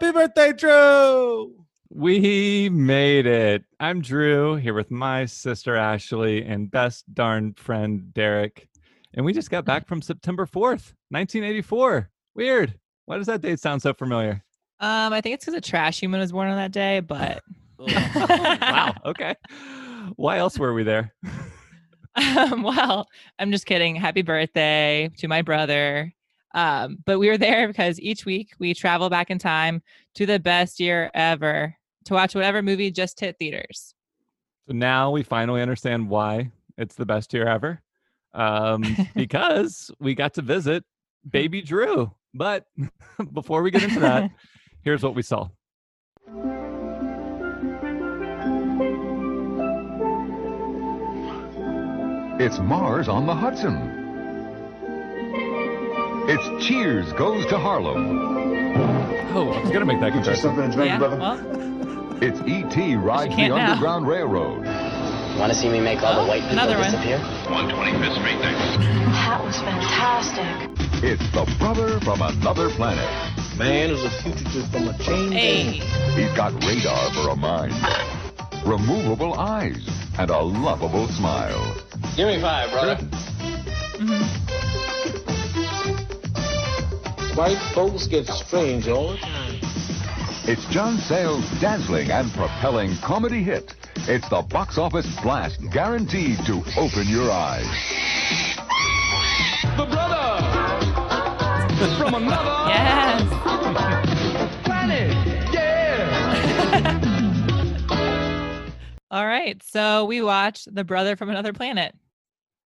Happy birthday, Drew! We made it. I'm Drew here with my sister Ashley and best darn friend Derek. And we just got back from September 4th, 1984. Weird. Why does that date sound so familiar? Um, I think it's because a trash human was born on that day, but wow. Okay. Why else were we there? um, well, I'm just kidding. Happy birthday to my brother. Um, but we were there because each week we travel back in time to the best year ever to watch whatever movie just hit theaters. So now we finally understand why it's the best year ever. Um, because we got to visit baby Drew. But before we get into that, here's what we saw. It's Mars on the Hudson. It's Cheers Goes to Harlem. Oh, I was going to make that comparison. Something to drink, yeah, brother? well, It's E.T. rides the now. Underground Railroad. Want to see me make all Oh, the white people another one. disappear? 125th Street next. That was fantastic. It's the brother from another planet. Man is a fugitive from a chain hey, He's got radar for a mind, removable eyes, and a lovable smile. Give me five, brother. Mm-hmm. White folks get strange all the time. It's John Sayles' dazzling and propelling comedy hit. It's the box office blast guaranteed to open your eyes. The brother from another yes. planet. Yeah. All right. So we watched The Brother from Another Planet.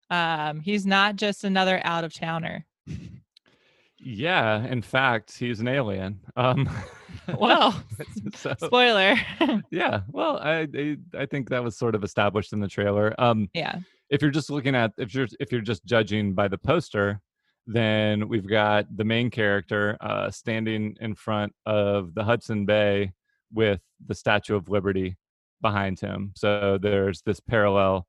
Um, he's not just another out of towner. Yeah, in fact, he's an alien. Um, Well, so, spoiler. yeah, well, I, I I think that was sort of established in the trailer. Um, yeah. if you're just looking at if you're if you're just judging by the poster, then we've got the main character uh, standing in front of the Hudson Bay with the Statue of Liberty behind him. So there's this parallel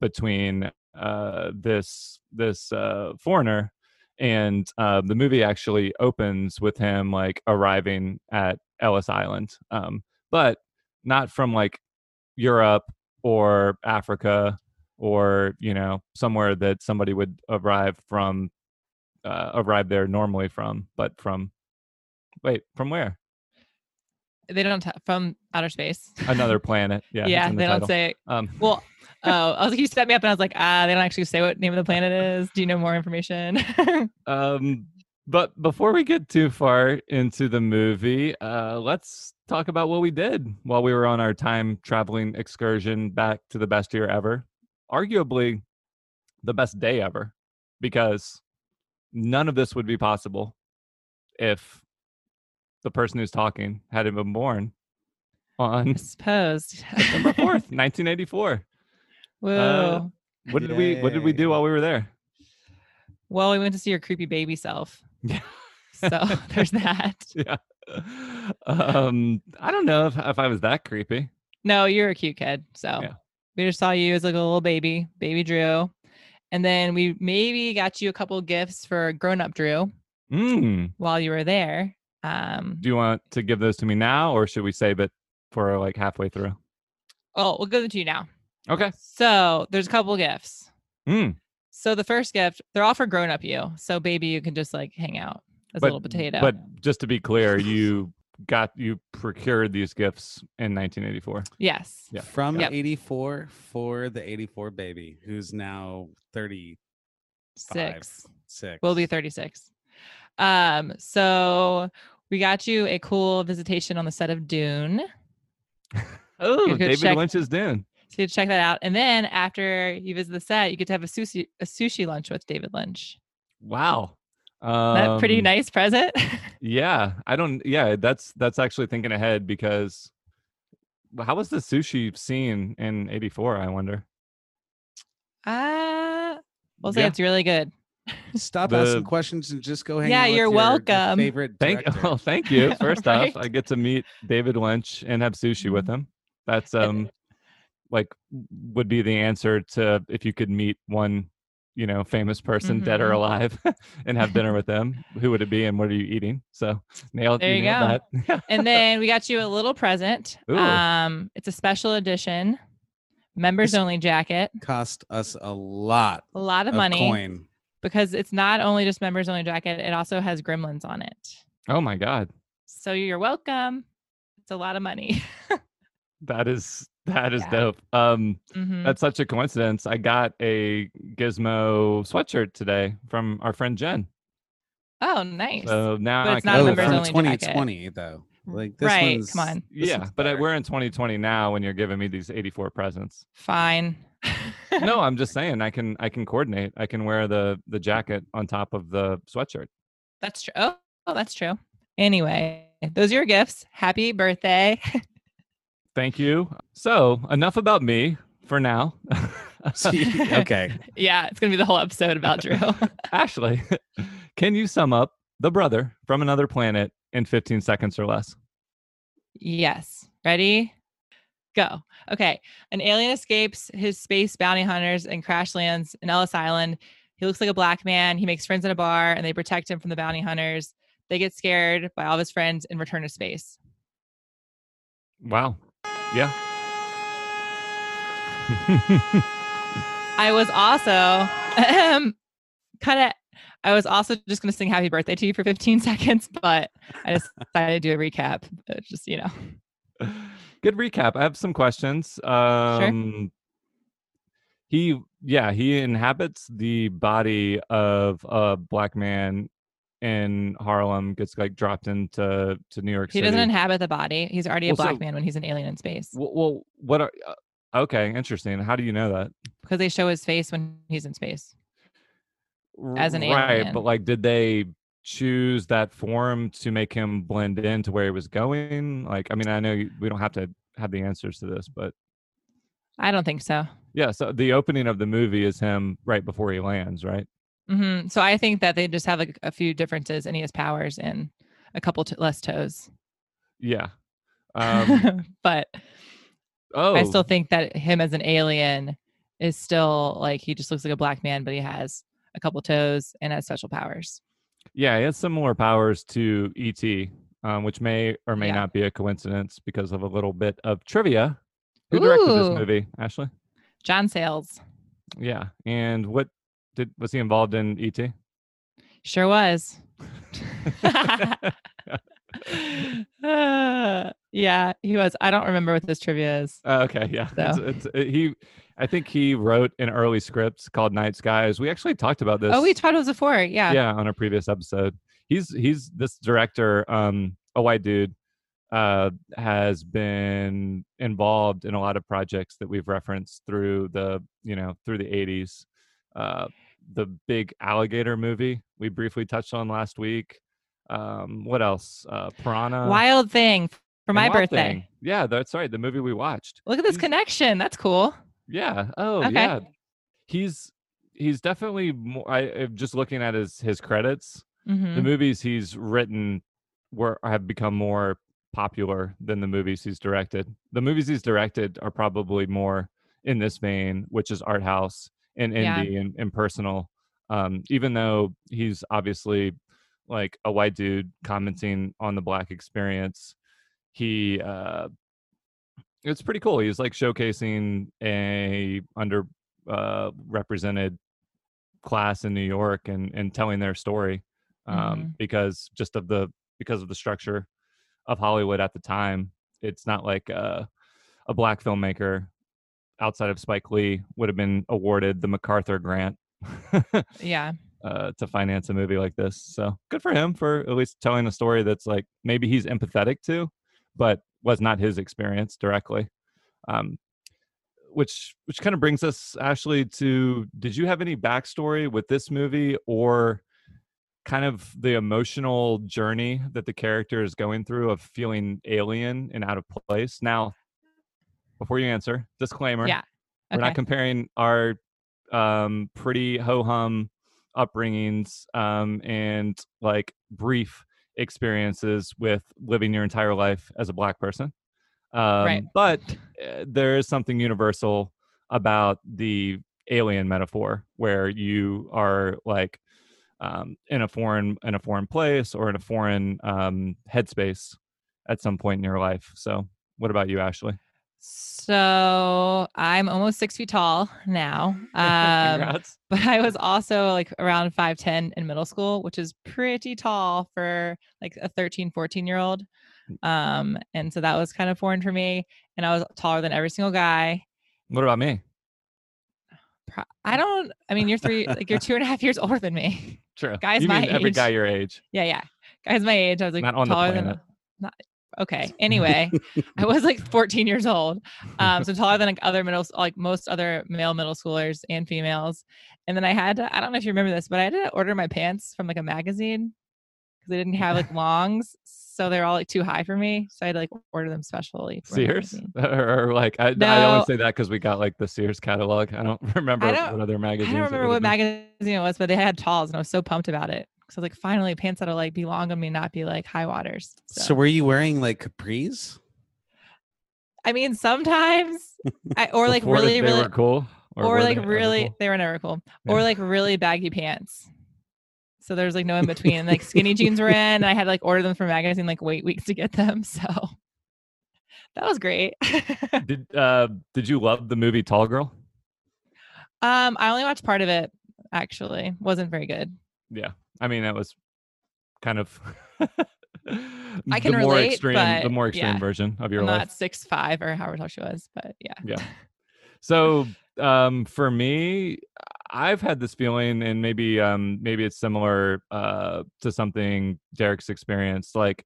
between uh, this this uh, foreigner and uh, the movie actually opens with him like arriving at Ellis Island, um, but not from like Europe or Africa or you know somewhere that somebody would arrive from uh, arrive there normally from but from wait from where They don't have from outer space. another planet yeah Yeah, the they don't say. um Well, oh, I was like, you set me up, and I was like, ah, they don't actually say what name of the planet is. Do you know more information? um but before we get too far into the movie uh let's talk about what we did while we were on our time traveling excursion back to the best year ever arguably the best day ever because none of this would be possible if the person who's talking hadn't been born on I suppose. September 4th 1984 Whoa. Uh, what did we what did we do while we were there well, we went to see your creepy baby self. yeah So there's that. yeah. Um, I don't know if, if I was that creepy. No, you're a cute kid. So Yeah. we just saw you as like a little baby, baby Drew. And then we maybe got you a couple gifts for grown up Drew Mm. while you were there. Um, Do you want to give those to me now, or should we save it for like halfway through? oh, we'll give them to you now. Okay. So there's a couple gifts. Mm. So the first gift, they're all for grown up you. So baby, you can just like hang out as a little potato. But just to be clear, you got you procured these gifts in 1984. yes. Yeah. From Yep. 84 for the 84 baby, who's now 36. Six. Six. We'll be 36. Um, so we got you a cool visitation on the set of Dune. Oh, could David check- Lynch's Dune. So you check that out. And then after you visit the set, you get to have a sushi a sushi lunch with David Lynch. Wow. that pretty Um, nice present. Yeah, I don't. Yeah, that's that's actually thinking ahead because how was the sushi scene in '84? I wonder. uh we'll say Yeah. it's really good. Stop the- asking questions and just go hang Yeah, out with you're your- your welcome. favorite Thank, director. well, thank you. First off, I get to meet David Lynch and have sushi with him. That's um, like would be the answer to if you could meet one you know, famous person, dead or Mhm. alive, and have dinner with them, who would it be and what are you eating? So nailed, There you nailed that. and then we got you a little present. Ooh. Um, it's a special edition, members This- only jacket. Cost us a lot A lot of of money coin. because it's not only just members only jacket; it also has gremlins on it. oh my God. So you're welcome. It's a lot of money. That is that is Yeah. dope. Um Mhm. that's such a coincidence. I got a gizmo sweatshirt today from our friend Jen. Oh, nice. So now But I it's can not a oh, members from only jacket. 2020 though. Like this right. one's Come on. this yeah, one's but I, we're in 2020 now when you're giving me these 84 presents. Fine. no, I'm just saying I can I can coordinate. I can wear the the jacket on top of the sweatshirt. That's true. Oh, oh, that's true. Anyway, those are your gifts. Happy birthday. Thank you. So enough about me for now. okay. yeah, it's gonna be the whole episode about Drew. Ashley, can you sum up the brother from another planet in 15 seconds or less? yes. Ready? Go. Okay. An alien escapes his space bounty hunters and crash lands in Ellis Island. He looks like a black man. He makes friends in a bar and they protect him from the bounty hunters. They get scared by all of his friends and return to space. Wow. Yeah. I was also kind of I was also just going to sing happy birthday to you for 15 seconds, but I decided to do a recap. uh, Just, you know. Good recap. I have some questions. Um he yeah, he inhabits the body of a black man in Harlem, gets like dropped into to New York City. He City. doesn't inhabit the body. He's already a Well, black so- man when he's an alien in space well, well what are uh, okay, interesting. How do you know that? because they show his face when he's in space. As an right, alien. but like did they choose that form to make him blend into where he was going? Like I mean, I know you- we don't have to have the answers to this, but I don't think so. yeah, so the opening of the movie is him right before he lands, right? Hmm So I think that they just have like a few differences and he has powers and a couple t- less toes. Yeah. Um, but oh, I still think that him as an alien is still like he just looks like a black man, but he has a couple toes and has special powers. yeah, he has similar powers to ET, um, which may or may Yeah. not be a coincidence because of a little bit of trivia. Who directed this movie, Ashley? John Sayles Yeah, and what did was he involved in ET? sure was. Uh, yeah, he was. I don't remember what this trivia is. Uh, okay, yeah. It's, So. it's, it- he, I think he wrote an early script called Night Skies. We actually talked about this. Oh, we talked about it before. Yeah. yeah, on a previous episode. He's he's this director, um, a white dude, uh, has been involved in a lot of projects that we've referenced through the you know through the '80s. Uh, the big alligator movie we briefly touched on last week. Um, what else? Uh, Piranha. Wild thing for my birthday. Thing. Yeah, that's right. The movie we watched. Look at this He's- connection. That's cool. Yeah. Oh, Okay. yeah. He's he's definitely more. I just looking at his his credits. Mhm. The movies he's written were have become more popular than the movies he's directed. The movies he's directed are probably more in this vein, which is art house and Yeah. indie and, and personal. Um, even though he's obviously like a white dude commenting on the black experience, he uh, it's pretty cool. He's like showcasing a under uh, represented class in New York and and telling their story um, Mhm. because just of the because of the structure of Hollywood at the time. It's not like uh, a black filmmaker outside of Spike Lee would have been awarded the MacArthur grant Yeah. uh, to finance a movie like this. So good for him for at least telling a story that's like maybe he's empathetic to, but was not his experience directly. Um, which which kind of brings us, Ashley, to did you have any backstory with this movie or kind of the emotional journey that the character is going through of feeling alien and out of place? Now, before you answer, disclaimer. Yeah. We're not comparing our um, pretty ho hum upbringings um, and like brief experiences with living your entire life as a black person. Um, Right. But uh, there is something universal about the alien metaphor where you are like um, in a foreign in a foreign place or in a foreign um, headspace at some point in your life. So, what about you, Ashley? So I'm almost six feet tall now. Um, but I was also like around 5'10 in middle school, which is pretty tall for like a 13, 14 year old. Um, and so that was kind of foreign for me. And I was taller than every single guy. What about me? I don't, I mean, you're three, like you're two and a half years older than me. True. Guys you my mean every age. guy your age. Yeah, yeah. Guys my age, I was like Not on the taller than not okay. Anyway, I was like 14 years old. Um, so taller than like other middle like most other male middle schoolers and females. And then I had to, I don't know if you remember this, but I had to order my pants from like a magazine because they didn't have like longs. So they're all like too high for me. So I had to like order them specially. for Sears, or, or, like I, I No. only say that because we got like the Sears catalog. I don't remember don't- what other magazines. I don't remember what magazine it was, but they had talls and I was so pumped about it. So like finally pants that'll like be long on me, not be like high waters. So were you wearing like capris? I mean, sometimes, I, or like really, they really, were cool, or, were like they really, cool? they were never cool, Yeah. or like really baggy pants. So there's like no in between. Like skinny jeans were in, and I had to like order them from magazine, like wait weeks to get them. So that was great. Did uh did you love the movie Tall Girl? um, I only watched part of it. Actually, wasn't very good. Yeah, I mean that was kind of. I can the more relate, extreme, the more extreme yeah. version of your I'm life. not six five or however tall she was, but yeah. Yeah. So um for me, I've had this feeling and maybe um maybe it's similar uh to something Derek's experienced, like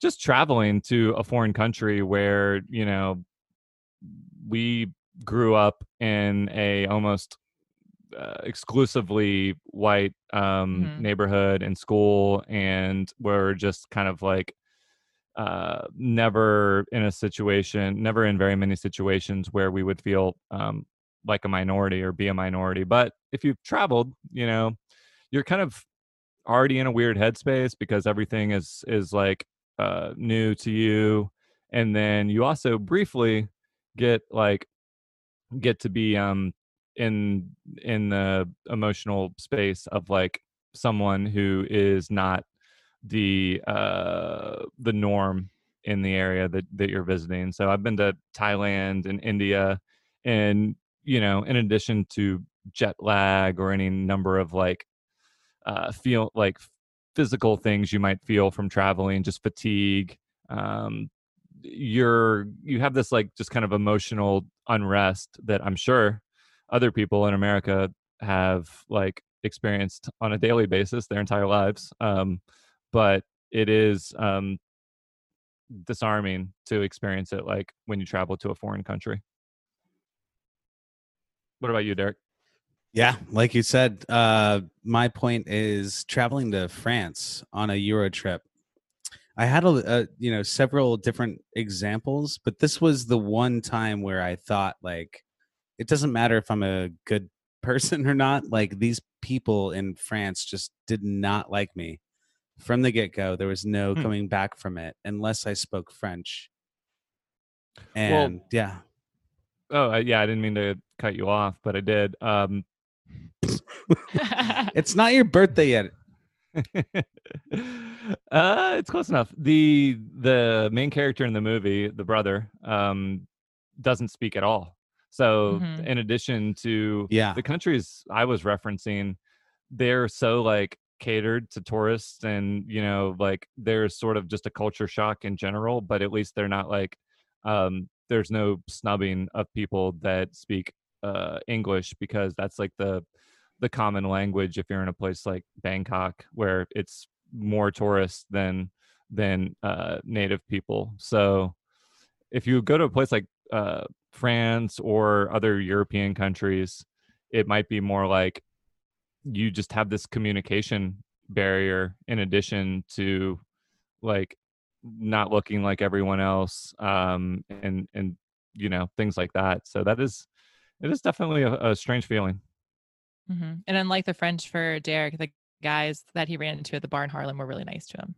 just traveling to a foreign country where, you know, we grew up in a almost uh, exclusively white um Mhm. neighborhood and school and we're just kind of like uh, never in a situation, never in very many situations where we would feel um, like a minority or be a minority. But if you've traveled, you know, you're kind of already in a weird headspace because everything is is like uh, new to you, and then you also briefly get like get to be um in in the emotional space of like someone who is not the uh the norm in the area that that you're visiting. So i've been to thailand and india and you know in addition to jet lag or any number of like uh feel like physical things you might feel from traveling just fatigue um you're you have this like just kind of emotional unrest that i'm sure other people in america have like experienced on a daily basis their entire lives um but it is um disarming to experience it like when you travel to a foreign country what about you derek Yeah, like you said, uh, my point is traveling to France on a Euro trip. I had a, a you know several different examples, but this was the one time where I thought like it doesn't matter if I'm a good person or not. Like these people in France just did not like me from the get go. There was no Hmm. coming back from it unless I spoke French. Well, And yeah, oh yeah i didn't mean to cut you off but i did um it's not your birthday yet. uh it's close enough the the main character in the movie the brother um doesn't speak at all so Mhm. in addition to Yeah. the countries i was referencing they're so like catered to tourists and you know like there's sort of just a culture shock in general but at least they're not like um there's no snubbing of people that speak uh english because that's like the the common language if you're in a place like bangkok where it's more tourists than than uh native people so if you go to a place like uh france or other european countries it might be more like you just have this communication barrier in addition to like not looking like everyone else um and and you know things like that. So that is it is definitely a, a strange feeling. Hmm And unlike the French for Derek, the guys that he ran into at the bar in Harlem were really nice to him,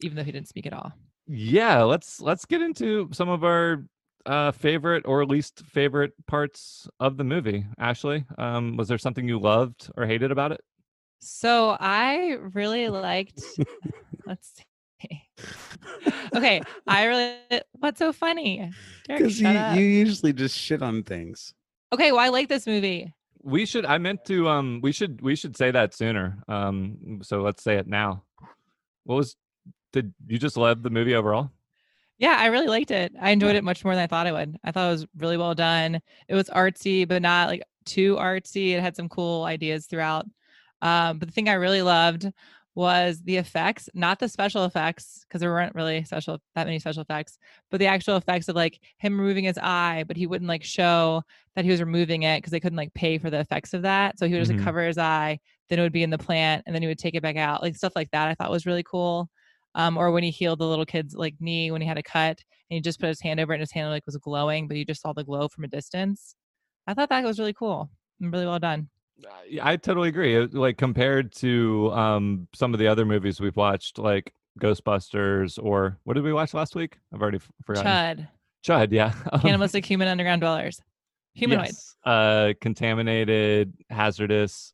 even though he didn't speak at all. yeah let's let's get into some of our uh, favorite or least favorite parts of the movie? Ashley, um, was there something you loved or hated about it? So I really liked. let's see. okay, I really. What's so funny? Derek, Because you, you usually just shit on things. Okay, well, I like this movie. We should. I meant to. Um, we should. We should say that sooner. Um, so let's say it now. What was? Did you just love the movie overall? Yeah, I really liked it. I enjoyed it much more than I thought I would. I thought it was really well done. It was artsy, but not like too artsy. It had some cool ideas throughout. Um, but the thing I really loved was the effects, not the special effects, because there weren't really special that many special effects, but the actual effects of like him removing his eye, but he wouldn't like show that he was removing it because they couldn't like pay for the effects of that. So he would just Mhm. like cover his eye, then it would be in the plant, and then he would take it back out. Like stuff like that I thought was really cool. Um, or when he healed the little kid's like knee when he had a cut and he just put his hand over it and his hand like was glowing, but you just saw the glow from a distance. I thought that was really cool and really well done. Uh, yeah, I totally agree. It- Like compared to um some of the other movies we've watched, like Ghostbusters, or what did we watch last week? I've already f- forgotten. Chud, Chud, yeah. Um, cannibalistic human underground dwellers, Humanoids. yes. Uh, contaminated, hazardous,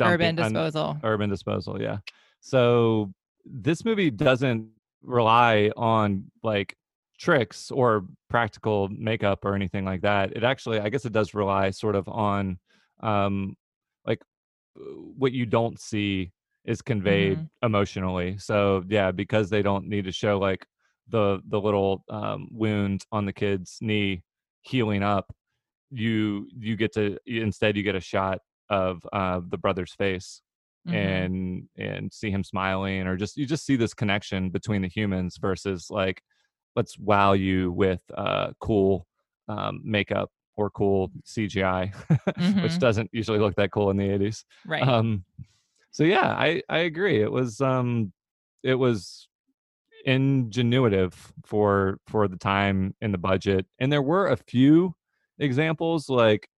urban dumping- un- disposal. urban disposal yeah so this movie doesn't rely on like tricks or practical makeup or anything like that. It actually i guess it does rely sort of on um like uh, what you don't see is conveyed emotionally. So yeah because they don't need to show like the the little um, wound on the kid's knee healing up you you get to instead you get a shot of uh, the brother's face Mhm. and and see him smiling or just you just see this connection between the humans versus like let's wow you with uh cool um makeup or cool cgi which Mhm. doesn't usually look that cool in the 80s right. um so yeah i i agree it was um it was ingenuitive for for the time and the budget and there were a few examples like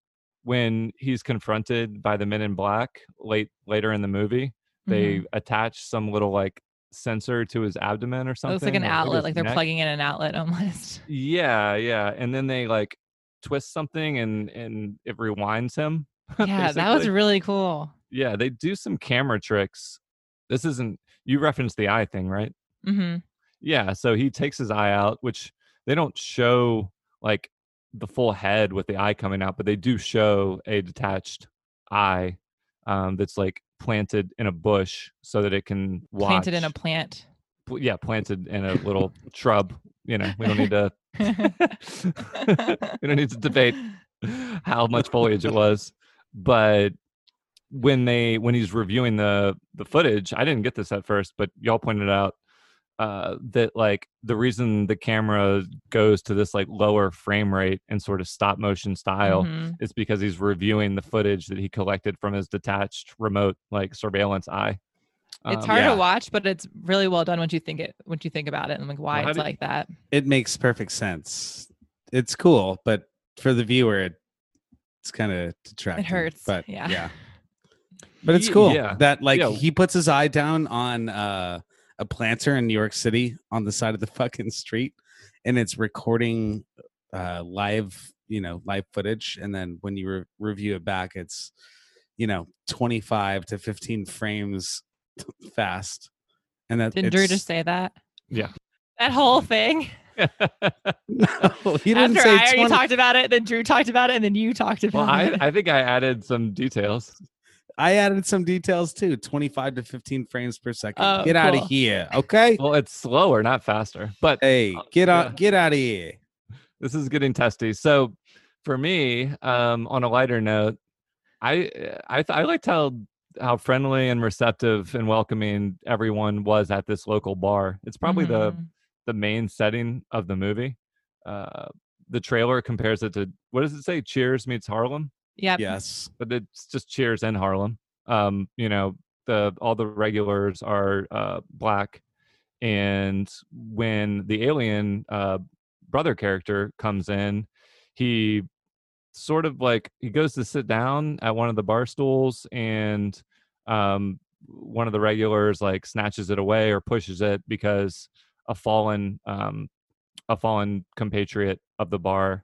when he's confronted by the men in black late later in the movie they Mhm. attach some little like sensor to his abdomen or something It looks like an outlet, like they're neck. plugging in an outlet almost. yeah yeah and then they like twist something and and it rewinds him yeah, that was really cool. yeah they do some camera tricks this isn't you referenced the eye thing right mm-hmm. yeah so he takes his eye out which they don't show like the full head with the eye coming out but they do show a detached eye um, that's like planted in a bush so that it can watch Planted in a plant. pl- yeah planted in a little shrub you know we don't need to we don't need to debate how much foliage it was but when they when he's reviewing the the footage i didn't get this at first but y'all pointed out uh that like the reason the camera goes to this like lower frame rate and sort of stop motion style Mhm. is because he's reviewing the footage that he collected from his detached remote like surveillance eye It's Um, hard yeah. to watch, but it's really well done once you think it once you think about it and like why Well, it's did- like that. It makes perfect sense. It's cool, but for the viewer, it, it's kind of detracting. It hurts, But yeah. yeah. But it's cool yeah, that like yeah. he puts his eye down on uh, a planter in New York City on the side of the fucking street, and it's recording uh, live, you know, live footage. And then when you re- review it back, it's you know, twenty five to fifteen frames fast. And that Didn't Drew just say that? Yeah. That whole thing. no, he didn't After say I already 20 talked about it, then Drew talked about it, and then you talked about well I, it. I think i added some details I added some details too 25 to 15 frames per second. Oh, get out of here. Okay. well it's slower not faster but Hey, Uh, get out yeah. get out of here. this is getting testy. So for me, um, on a lighter note, I I th- I liked how how friendly and receptive and welcoming everyone was at this local bar. It's probably the Mhm. the main setting of the movie. Uh, the trailer compares it to what does it say? Cheers meets Harlem, Yep. Yes. but it's just Cheers in Harlem. Um, you know, the all the regulars are uh, black, and when the alien uh, brother character comes in, he sort of like he goes to sit down at one of the bar stools and um one of the regulars like snatches it away or pushes it because a fallen um a fallen compatriot of the bar.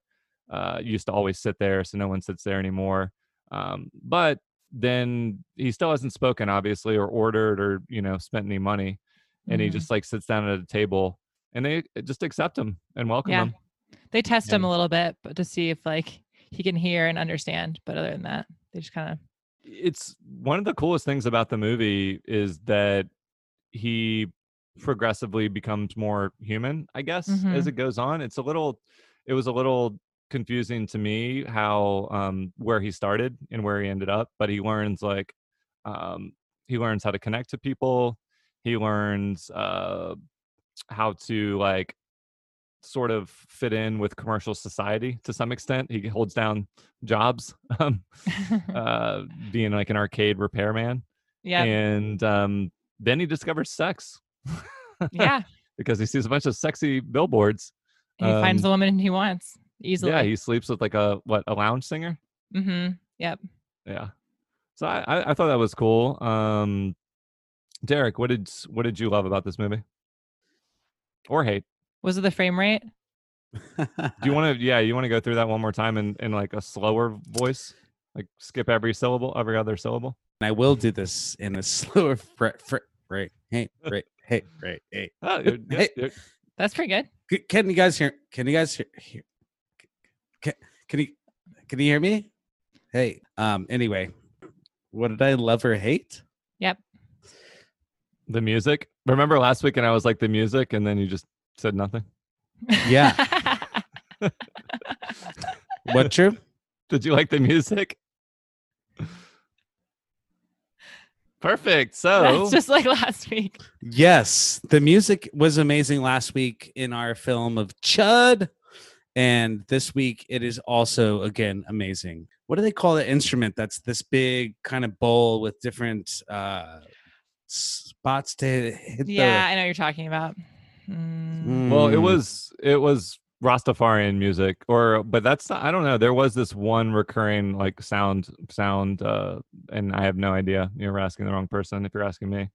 Uh, used to always sit there, so no one sits there anymore. Um, but then he still hasn't spoken, obviously, or ordered, or you know, spent any money, and he Mhm. just like sits down at a table, and they just accept him and welcome Yeah. him. They test him a little bit, but to see if like he can hear and understand. But other than that, they just kind of it's one of the coolest things about the movie is that he progressively becomes more human i guess as Mhm. it goes on it's a little it was a little confusing to me how um where he started and where he ended up but he learns like um he learns how to connect to people. He learns uh how to like sort of fit in with commercial society to some extent. He holds down jobs um uh being like an arcade repairman yeah, and um then he discovers sex yeah. because he sees a bunch of sexy billboards He finds Um, the woman he wants easily. yeah he sleeps with like a what a lounge singer mm-hmm. Yep. yeah so I, I i thought that was cool um derek what did what did you love about this movie or hate Was it the frame rate? do you want to yeah you want to go through that one more time in in like a slower voice like skip every syllable every other syllable And I will do this in a slower fret, fret, right, hey, right, hey, right, hey. oh, you're- yeah, Hey. you're- That's pretty good. Can you guys hear? Can you guys hear? hear can, can you can you hear me? Hey, um. Anyway, what did I love or hate? Yep. the music remember last week and i was like the music and then you just said nothing Yeah. What true? Did you like the music? Perfect. So That's just like last week. Yes, the music was amazing last week in our film of Chud, and this week it is also again amazing. What do they call the instrument? That's this big kind of bowl with different uh spots to hit. Yeah, I know what you're talking about. Mm, well, it Mm. was it was Rastafarian music, or but that's not, I don't know. There was this one recurring like sound sound, uh, and I have no idea. You're asking the wrong person if you're asking me.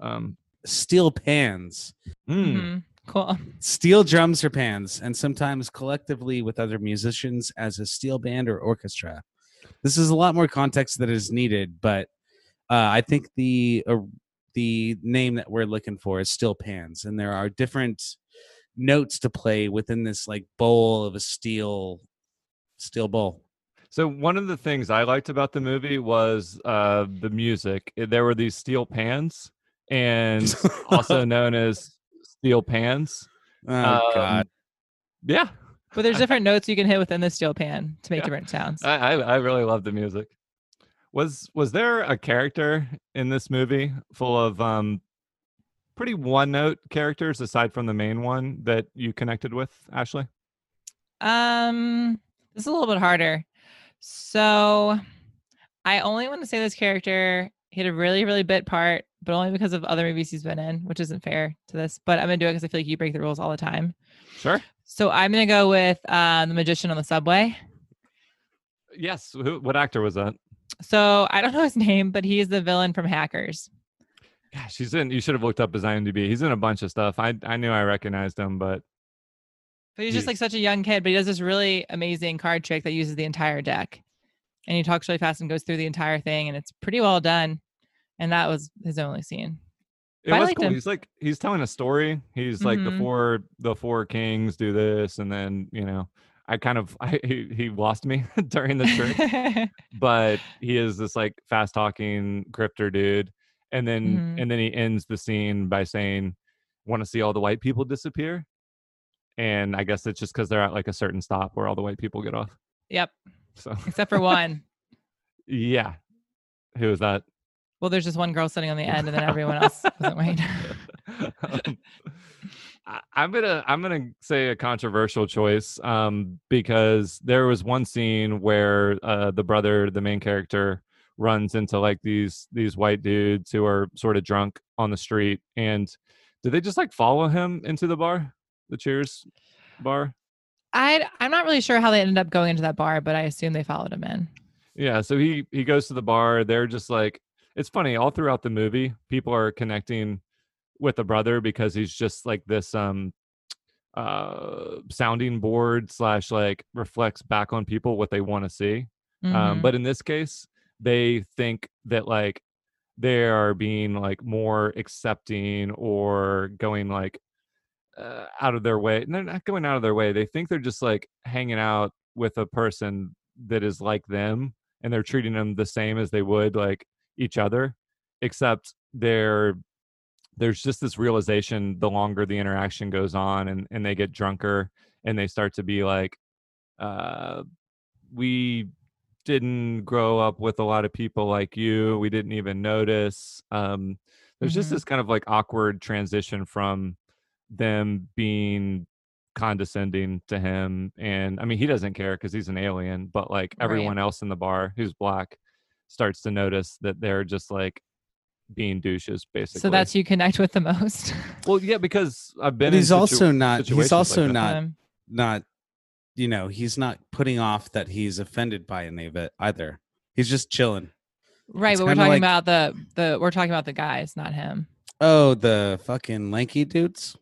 Um, steel pans, mm, Cool. steel drums or pans, and sometimes collectively with other musicians as a steel band or orchestra. This is a lot more context that is needed, but uh, I think the uh, the name that we're looking for is steel pans, and there are different notes to play within this like bowl of a steel steel bowl. So one of the things I liked about the movie was uh, the music. There were these steel pans, and also known as steel pans. Oh Um, God! Yeah, But there's different notes you can hit within the steel pan to make Yeah. different sounds. I, I I really love the music. Was was there a character in this movie full of um pretty one note characters aside from the main one that you connected with, Ashley? Um, this is a little bit harder. So, I only want to say this character he had a really, really bit part, but only because of other movies he's been in, which isn't fair to this. But I'm gonna do it because I feel like you break the rules all the time. Sure. So I'm gonna go with uh, the magician on the subway. Yes. Who, what actor was that? So I don't know his name, but he's the villain from Hackers. Gosh, he's in. You should have looked up his IMDb. He's in a bunch of stuff. I I knew I recognized him, but But he's just like such a young kid, but he does this really amazing card trick that uses the entire deck. And he talks really fast and goes through the entire thing, and it's pretty well done. And that was his only scene. it But was cool. him. He's like he's telling a story. He's like the Mhm. four the four kings do this, and then you know. I kind of I, he, he lost me during the trip, but he is this like fast talking grifter dude and then Mhm. and then he ends the scene by saying want to see all the white people disappear and i guess it's just because they're at like a certain stop where all the white people get off yep, so except for one. yeah who is that Well, there's just one girl sitting on the end, and then everyone else wasn't white. um, I'm gonna I'm gonna say a controversial choice um, because there was one scene where uh, the brother, the main character, runs into like these these white dudes who are sort of drunk on the street, and did they just like follow him into the bar, the Cheers bar? I I'm not really sure how they ended up going into that bar, but I assume they followed him in. Yeah, so he he goes to the bar. They're just like it's funny all throughout the movie. People are connecting with the brother because he's just like this um uh sounding board slash like reflects back on people what they want to see um Mhm. but in this case they think that like they are being like more accepting or going like uh, out of their way and they're not going out of their way they think they're just like hanging out with a person that is like them and they're treating them the same as they would like each other except they're there's just this realization the longer the interaction goes on and, and they get drunker and they start to be like uh we didn't grow up with a lot of people like you we didn't even notice um there's just Mhm. this kind of like awkward transition from them being condescending to him and i mean he doesn't care because he's an alien but like Right. everyone else in the bar who's black starts to notice that they're just like being douches basically so that's you connect with the most. well yeah because i've been But in he's situ- also not. He's also like that. not. Um, Not. You know, he's not putting off that he's offended by any of it either. He's just chilling. right, It's but we're talking like- about the the we're talking about the guys, not him. Oh, the fucking lanky dudes.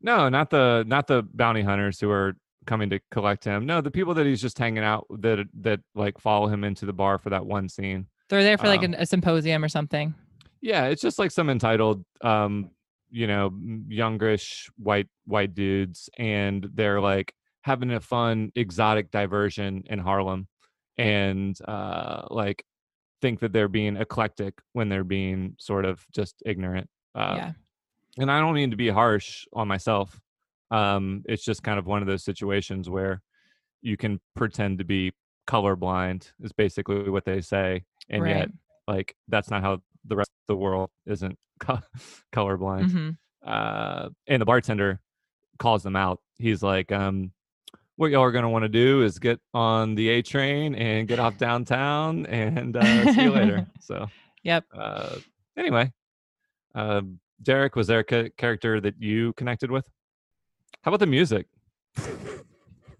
No, not the not the bounty hunters who are coming to collect him. No, the people that he's just hanging out that that like follow him into the bar for that one scene. They're there for like Um, an, a symposium or something. Yeah, it's just like some entitled um you know, youngish white white dudes and they're like having a fun exotic diversion in Harlem and uh like think that they're being eclectic when they're being sort of just ignorant. Uh, yeah. and I don't mean to be harsh on myself. Um, it's just kind of one of those situations where you can pretend to be colorblind is basically what they say, and right. yet like that's not how the rest of the world isn't co- colorblind. hmm Uh, and the bartender calls them out. He's like, um, "What y'all are gonna want to do is get on the A train and get off downtown, and uh, see you later." So, Yep. uh, anyway, uh, Derek, was there a ca- character that you connected with? How about the music?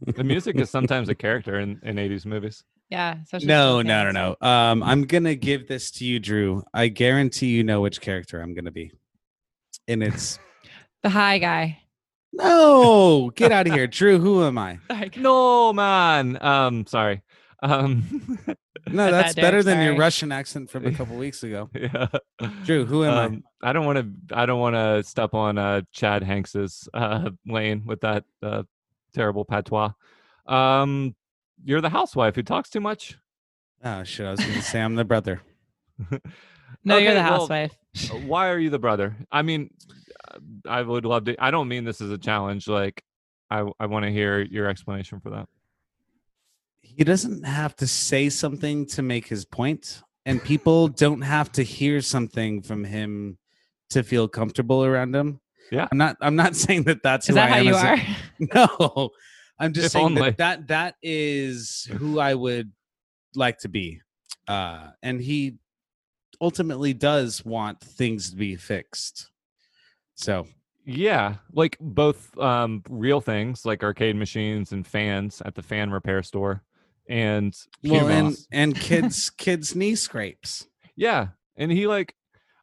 The music is sometimes a character in, in 80s movies. Yeah. especially No, no, no, no. Um, I'm gonna give this to you, Drew. I guarantee you know which character I'm gonna be. And it's The high guy. no, get out of here, Drew. Who am I? The. No, man. Um, sorry. Um, No, that's that, better Derek, than your. Russian accent from a couple weeks ago. yeah. Drew, who am I? Um, I don't want to. I don't want to step on uh, Chad Hanks's uh, lane with that uh, terrible patois. Um, you're the housewife who talks too much. Oh shit! I was gonna say I'm the brother. No, you're the housewife. Uh, Why are you the brother? I mean, uh, I would love to. I don't mean this as a challenge. Like, I I want to hear your explanation for that. He doesn't have to say something to make his point, and people don't have to hear something from him to feel comfortable around him. Yeah. I'm not. I'm not saying that that's Is who that I how am you as a- are? No, I'm just If saying only. that, that that is who I would like to be, uh, and he ultimately does want things to be fixed. So Yeah, like both um, real things like arcade machines and fans at the fan repair store, and well, and and kids kids knee scrapes. Yeah, and he like,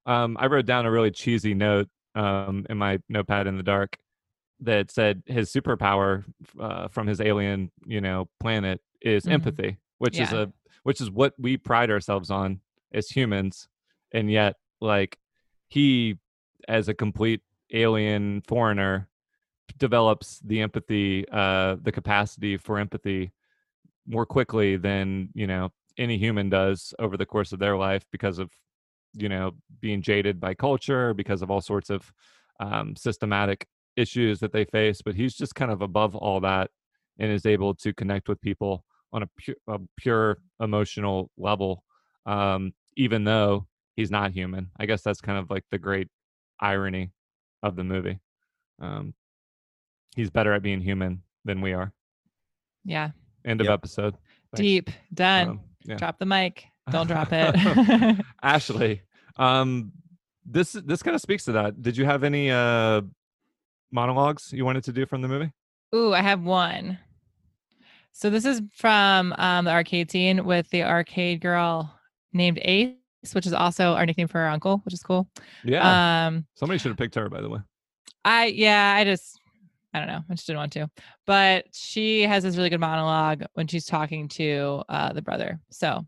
um, I wrote down a really cheesy note um, in my notepad in the dark that said his superpower uh, from his alien, you know, planet is Mhm. empathy, which is a which is what we pride ourselves on as humans, and yet like he, as a complete alien foreigner, develops the empathy, uh, the capacity for empathy more quickly than you know any human does over the course of their life because of you know being jaded by culture because of all sorts of um, systematic issues that they face but he's just kind of above all that and is able to connect with people on a pure, a pure emotional level um, even though he's not human. I guess that's kind of like the great irony of the movie. Um, he's better at being human than we are. Yeah. End of Yep. episode Thanks. Deep. Done. Um, yeah. Drop the mic. Don't drop it. Ashley, um, this this kind of speaks to that. Did you have any uh monologues you wanted to do from the movie? Ooh, I have one. So this is from um, the arcade scene with the arcade girl named Ace, which is also our nickname for our uncle, which is cool. Yeah, Um, somebody should have picked her, by the way. I yeah, I just I don't know. I just didn't want to. But she has this really good monologue when she's talking to uh, the brother. So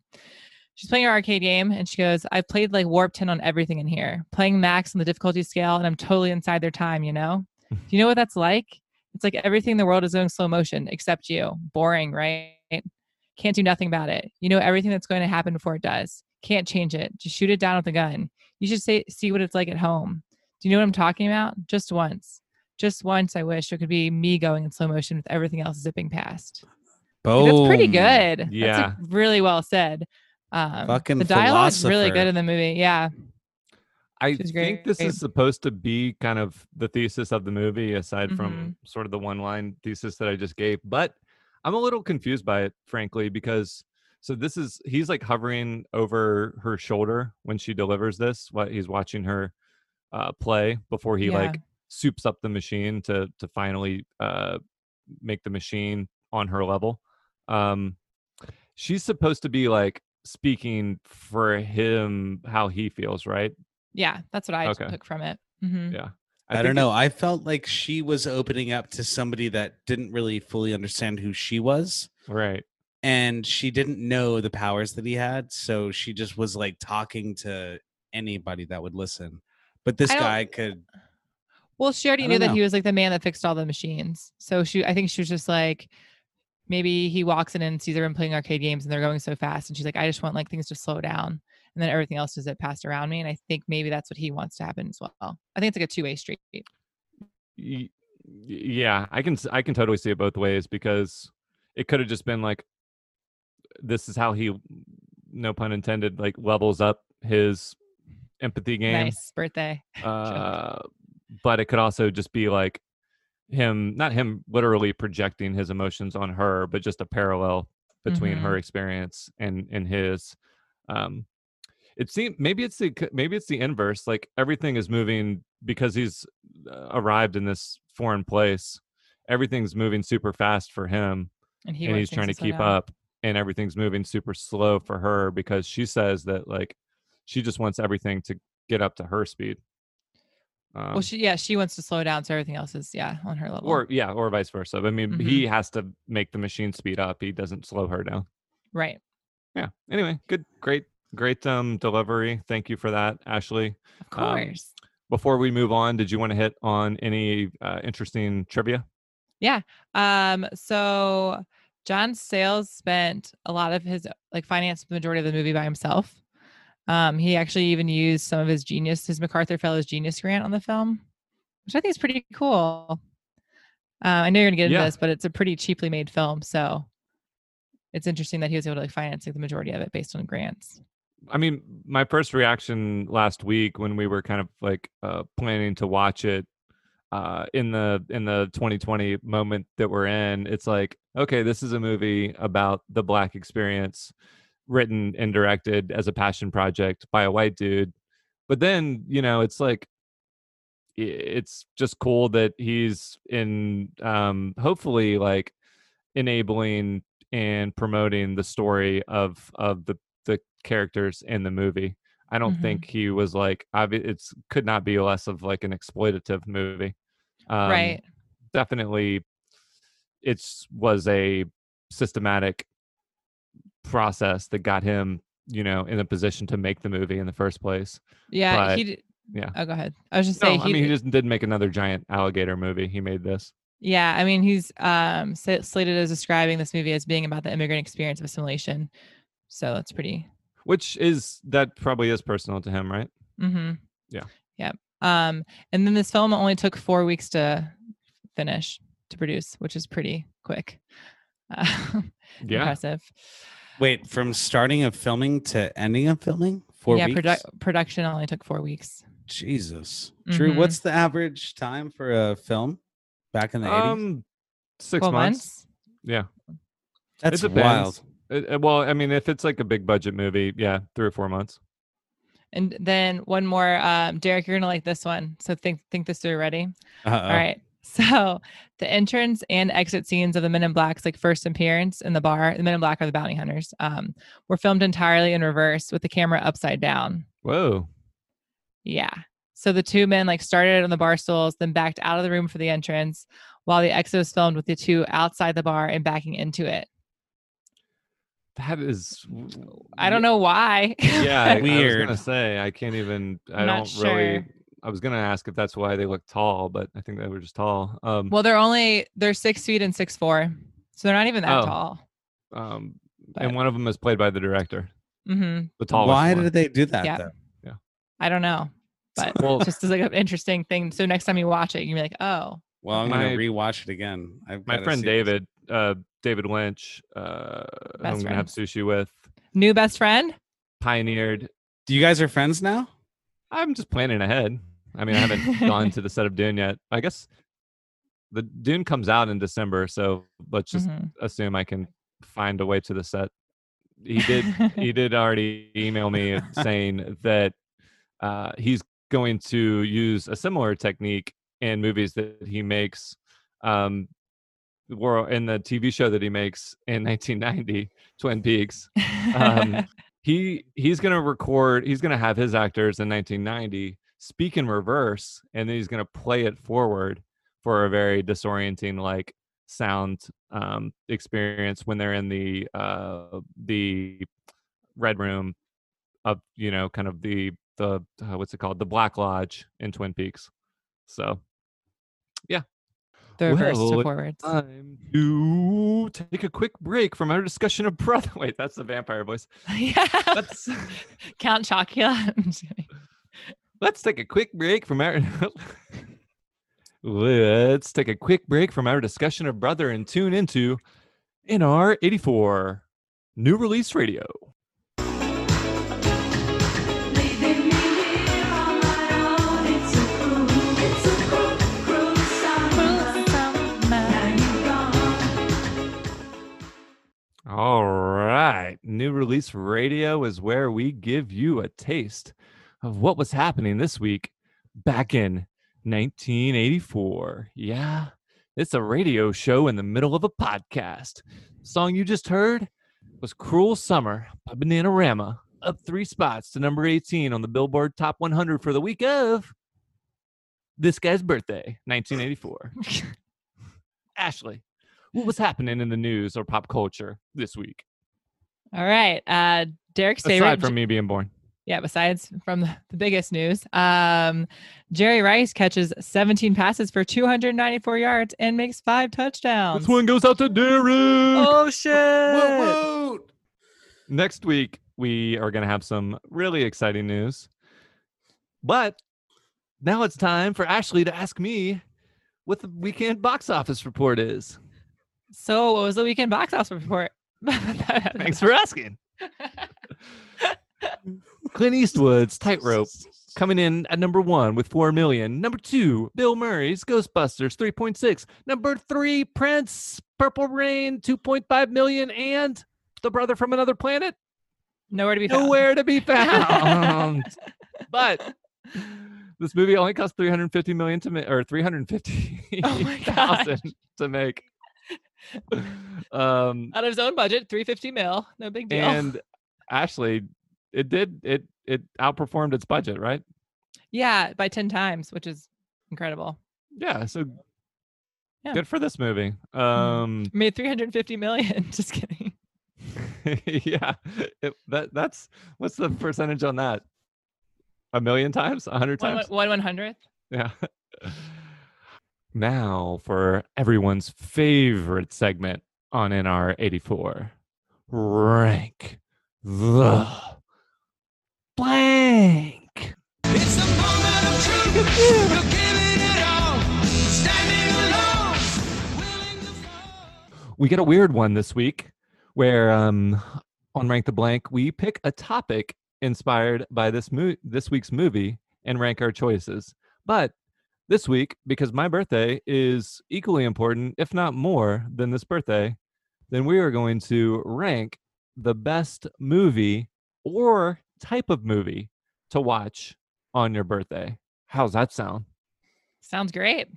she's playing her arcade game and she goes, I've played like Warp 10 on everything in here, playing max on the difficulty scale, and I'm totally inside their time, you know? Do you know what that's like? It's like everything in the world is going slow motion except you. Boring, right? Can't do nothing about it. You know everything that's going to happen before it does. Can't change it. Just shoot it down with a gun. You should say, see what it's like at home. Do you know what I'm talking about? Just once just once I wish it could be me going in slow motion with everything else zipping past. Like, that's pretty Boom. good. That's Yeah. like, really well said. Um, Fucking the dialogue's really good in the movie. Yeah. I think this is supposed to be kind of the thesis of the movie, aside Mm-hmm. from sort of the one line thesis that I just gave. But I'm a little confused by it, frankly, because so this is he's like hovering over her shoulder when she delivers this. What he's watching her uh, play before he Yeah. like soups up the machine to to finally uh, make the machine on her level. Um, she's supposed to be like speaking for him how he feels, right? Yeah. That's what I Okay. took from it. hmm Yeah. I, think don't know. I felt like she was opening up to somebody that didn't really fully understand who she was. right. And she didn't know the powers that he had. So she just was like talking to anybody that would listen. But this guy could Well, she already knew don't that he was like the man that fixed all the machines. So she, I think she was just like, maybe he walks in and sees everyone playing arcade games and they're going so fast. And she's like, I just want like things to slow down. And then everything else is it passed around me. And I think maybe that's what he wants to happen as well. I think it's like a two way street. Yeah i can i can totally see it both ways because it could have just been like this is how he no pun intended like levels up his empathy game Nice birthday. uh but it could also just be like him not him literally projecting his emotions on her but just a parallel between her experience and and his um it seems maybe it's the maybe it's the inverse like everything is moving because he's uh, arrived in this foreign place everything's moving super fast for him And he and he's trying to keep up and everything's moving super slow for her because she says that like she just wants everything to get up to her speed um, well, she, yeah, she wants to slow down. So everything else is, yeah, on her level. or yeah or vice versa i mean Mm-hmm. he has to make the machine speed up he doesn't slow her down right. yeah anyway good great great um delivery thank you for that ashley Of Um, course. before we move on did you want to hit on any uh, interesting trivia Yeah. Um, so John Sayles spent a lot of his like financed the majority of the movie by himself. Um, he actually even used some of his genius, his MacArthur Fellows Genius Grant on the film, which I think is pretty cool. Uh, I know you're gonna get into Yeah. this, but it's a pretty cheaply made film, so it's interesting that he was able to like finance like, the majority of it based on grants. I mean, my first reaction last week when we were kind of like uh, planning to watch it uh, in the in the 2020 moment that we're in, it's like, okay, this is a movie about the black experience, written and directed as a passion project by a white dude. But then, you know, it's like it's just cool that he's in um hopefully like enabling and promoting the story of of the the characters in the movie. I don't Mhm. think he was like it's could not be less of like an exploitative movie. Um, right. Definitely, it's was a systematic process that got him, you know, in a position to make the movie in the first place. Yeah. but- he. d- yeah. Oh, go ahead. I was just No, saying. I mean he just didn't make another giant alligator movie. He made this. Yeah, I mean, he's um slated as describing this movie as being about the immigrant experience of assimilation. So that's pretty. which is that probably is personal to him, right? Mm-hmm. Yeah. Yep. Um, and then this film only took four weeks to finish to produce, which is pretty quick. Uh, Yeah. Impressive. Wait from starting of filming to ending of filming. Four yeah, weeks. produ- production only took four weeks. Jesus. Drew, Mhm. what's the average time for a film back in the 80s? Um, six months. months. Yeah, That's it depends. wild. It- it- well, I mean, if it's like a big budget movie, yeah, three or four months. And then one more, um, Derek, you're gonna like this one. So think think this through. Ready? Uh-oh. All right. So the entrance and exit scenes of the Men in Black's like first appearance in the bar, the Men in Black are the bounty hunters, um, were filmed entirely in reverse with the camera upside down. Whoa. Yeah. So the two men like started on the bar stools, then backed out of the room for the entrance, while the exos filmed with the two outside the bar and backing into it. That is. I don't know why. Yeah, I, I was gonna say I can't even. I I'm don't not really. sure. I was gonna ask if that's why they look tall, but I think they were just tall. Um, well, they're only they're six feet and six four, so they're not even that Oh. tall. um, but- and one of them is played by the director, hmm the tallest. Why one. did they do that Yeah. though? I don't know, but Well, just as like an interesting thing. So next time you watch it, you're like, oh, Well, I'm My- gonna rewatch it again. I've my friend. David, uh, David Lynch, uh, who I'm Best gonna have sushi with, new best friend. pioneered. Do you guys are friends now? I'm just planning ahead. I mean, I haven't gone to the set of Dune yet. I guess the Dune comes out in December, so let's just Mhm. assume I can find a way to the set. He did. he did already email me saying that uh, he's going to use a similar technique in movies that he makes. Um, or in the TV show that he makes in 1990, Twin Peaks. um, he he's gonna record he's gonna have his actors in 1990 speak in reverse and then he's gonna play it forward for a very disorienting like sound um experience when they're in the uh the red room of you know kind of the the uh, what's it called the black lodge in twin peaks so yeah. the reverse Well, to forwards. time to take a quick break from our discussion of brother wait that's the vampire voice yeah, let's Count Chocula. I'm just kidding. Let's take a quick break from our Let's take a quick break from our discussion of Brother and tune into NR 84 New Release Radio. All right. New Release Radio is where we give you a taste of what was happening this week back in 1984. Yeah, it's a radio show in the middle of a podcast. The song you just heard was Cruel Summer by Bananarama, up three spots to number 18 on the Billboard Top 100 for the week of this guy's birthday, 1984. Ashley, what was happening in the news or pop culture this week? All right. Uh, Derek's favorite. Aside from me being born. Yeah, besides from the, the biggest news, um, Jerry Rice catches 17 passes for 294 yards and makes five touchdowns. This one goes out to Derek. Oh shit! Whoa, whoa. Next week, we are going to have some really exciting news. But now it's time for Ashley to ask me what the weekend box office report is. So, what was the weekend box office report? Thanks for asking. Clint Eastwood's Tightrope coming in at number one with 4 million. Number two, Bill Murray's Ghostbusters 3.6. Number three, Prince Purple Rain 2.5 million. And The Brother from Another Planet Nowhere to be found. nowhere to be found. but this movie only cost 350 million to make or 350 Oh to make. Um Out of his own budget, 350 mil. No big deal. and Ashley, it did it it outperformed its budget, right? yeah, by 10 times, which is incredible. Yeah, so Yeah. good for this movie. Um Made 350 million. Just kidding. yeah. It, that that's what's the percentage on that? A million times? A hundred times? one one hundredth. Yeah. Now for everyone's favorite segment on NR 84 Rank the Blank. It's the moment of truth. You're giving it all. Standing alone. Willing to fall. We get a weird one this week where um, on Rank the Blank, we pick a topic inspired by this, mo- this week's movie and rank our choices. But this week, because my birthday is equally important, if not more, than this birthday, then we are going to rank the best movie or type of movie to watch on your birthday. How's that sound? Sounds great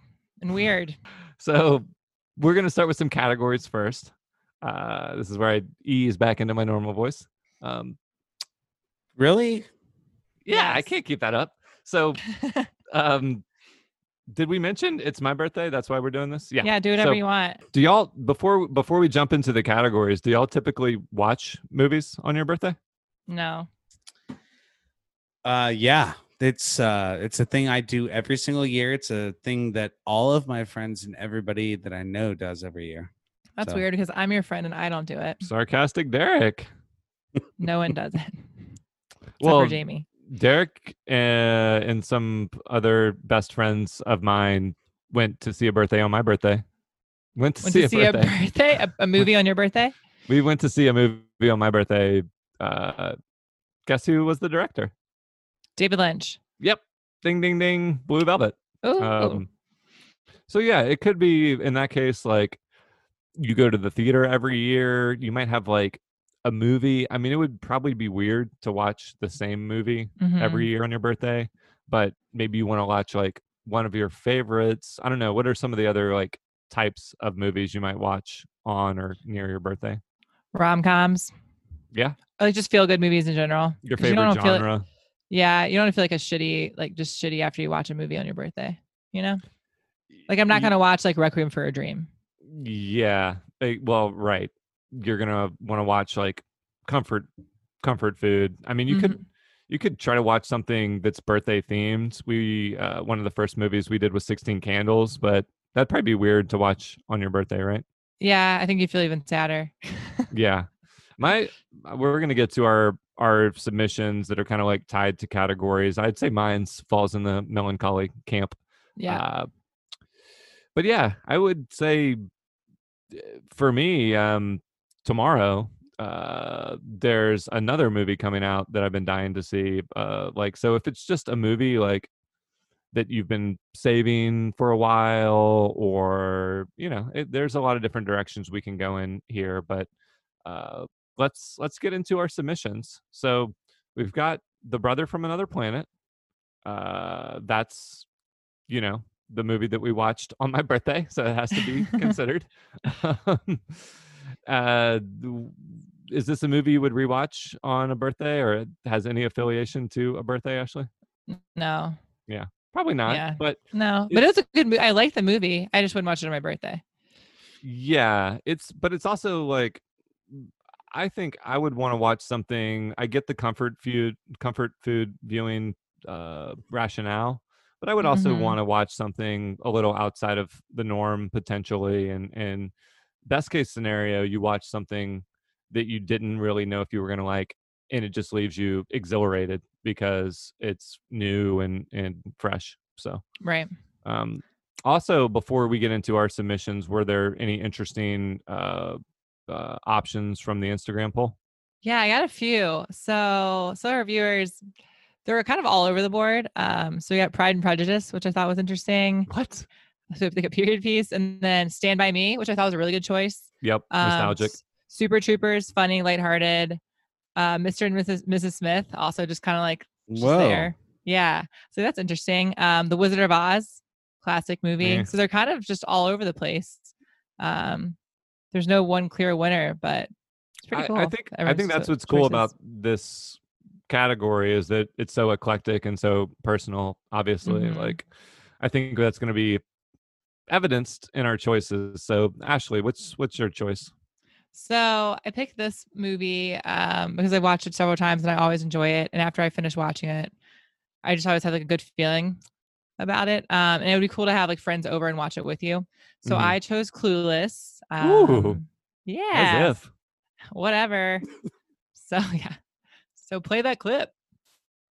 and weird. So we're going to start with some categories first. Uh, this is where I ease back into my normal voice. Um, Really? yeah, I can't keep that up. so um did we mention it's my birthday that's why we're doing this yeah yeah, do whatever So- you want. do y'all before before we jump into the categories do y'all typically watch movies on your birthday No. Uh, yeah, it's uh, it's a thing I do every single year. It's a thing that all of my friends and everybody that I know does every year. That's So- weird because I'm your friend and I don't do it. sarcastic derek No one does it. Except Well, for Jamie. derek uh, and some other best friends of mine went to see a birthday on my birthday went to Went see, to a, see a birthday. birthday, a, a movie on your birthday. we went to see a movie on my birthday uh guess who was the director David Lynch. Yep. Ding ding ding. Blue Velvet. Um so yeah, it could be in that case like you go to the theater every year, you might have like a movie. I mean, it would probably be weird to watch the same movie Mm-hmm. every year on your birthday, but maybe you want to watch like one of your favorites. I don't know, what are some of the other like types of movies you might watch on or near your birthday? rom coms. Yeah. Like just feel good movies in general. Your favorite genre? Yeah, you don't feel like a shitty, like just shitty after you watch a movie on your birthday. You know, like I'm not gonna watch like Requiem for a Dream. Yeah. well, right. You're gonna want to watch like comfort comfort food. I mean, you could Mhm. you could try to watch something that's birthday themed. We uh, one of the first movies we did was Sixteen Candles, but that'd probably be weird to watch on your birthday, right? Yeah, I think you feel even sadder. yeah. My we're gonna get to our our submissions that are kind of like tied to categories. I'd say mine falls in the melancholy camp. yeah. Uh, but yeah, I would say uh, for me, um, tomorrow, uh, there's another movie coming out that I've been dying to see. Uh, like, so if it's just a movie like that you've been saving for a while, or you know, it, there's a lot of different directions we can go in here. But uh, let's let's get into our submissions. So we've got the brother from another planet. Uh, that's you know the movie that we watched on my birthday, so it has to be considered. Um, uh, is this a movie you would rewatch on a birthday, or has any affiliation to a birthday, Ashley? no, Yeah, Probably not. Yeah. But no, but it It's- was a good movie. I like the movie. I just wouldn't watch it on my birthday. yeah, it's but it's also like I think I would want to watch something. I get the comfort food, comfort food viewing uh, rationale, but I would also Mhm. want to watch something a little outside of the norm potentially. And and best case scenario, you watch something that you didn't really know if you were going to like, and it just leaves you exhilarated because it's new and and fresh. So. Right. Um, also, before we get into our submissions, were there any interesting uh, uh, options from the Instagram poll? Yeah, I got a few. So, so our viewers, they were kind of all over the board. Um, so we got Pride and Prejudice, which I thought was interesting. What? So like a period piece, and then Stand by Me, which I thought was a really good choice. Yep, Um, nostalgic. Super Troopers, funny, lighthearted. Uh, Mr. and Mrs. Mrs. Smith, also just kind of like just Whoa. there. Yeah, so that's interesting. Um, The Wizard of Oz, classic movie. Eh. So they're kind of just all over the place. Um, there's no one clear winner, but it's pretty I, cool. I think I think that's what's cool about this category is that it's so eclectic and so personal. Obviously, Mhm. like I think that's going to be evidenced in our choices. So, Ashley, what's what's your choice? So I picked this movie um, because I watched it several times and I always enjoy it. And after I finish watching it, I just always have like a good feeling about it. Um, and it would be cool to have like friends over and watch it with you. So Mhm. I chose Clueless. Ooh, Um, yeah, As if. whatever. so yeah, so play that clip.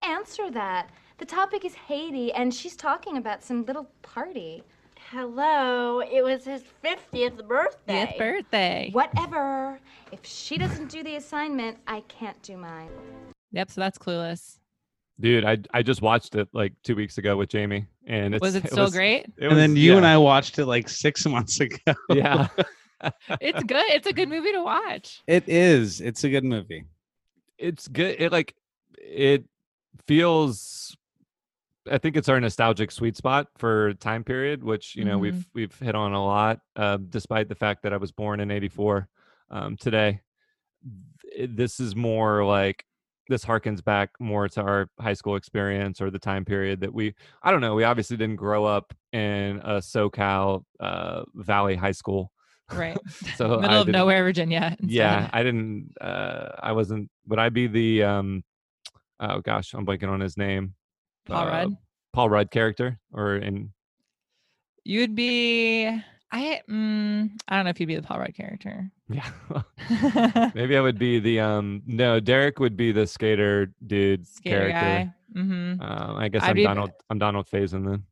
Answer that. The topic is Haiti, and she's talking about some little party. Hello, it was his 50th birthday. Fifth birthday. Whatever. If she doesn't do the assignment, I can't do mine. Yep. So that's Clueless. Dude, I I just watched it like two weeks ago with Jamie, and it's Was it still great? it and then was- you and I watched it like six months ago. yeah. It's good. It's a good movie to watch. it is. It's a good movie. it's good. It like it feels. I think it's our nostalgic sweet spot for time period, which you know Mhm. we've we've hit on a lot, uh, despite the fact that I was born in '84. Um, today, this is more like this harkens back more to our high school experience or the time period that we I don't know, we obviously didn't grow up in a SoCal uh, Valley high school. Right. So Middle I of nowhere, Virginia. Yeah. I didn't uh I wasn't would I be the um oh gosh, I'm blanking on his name. Paul Uh, Rudd. Paul Rudd character or in You would be. I. Mm, I don't know if you'd be the Paul Rudd character. yeah. Maybe I would be the um no, Derek would be the skater dude Skater character. guy. hmm Um, I guess I'm be- Donald. I'm Donald Faison then.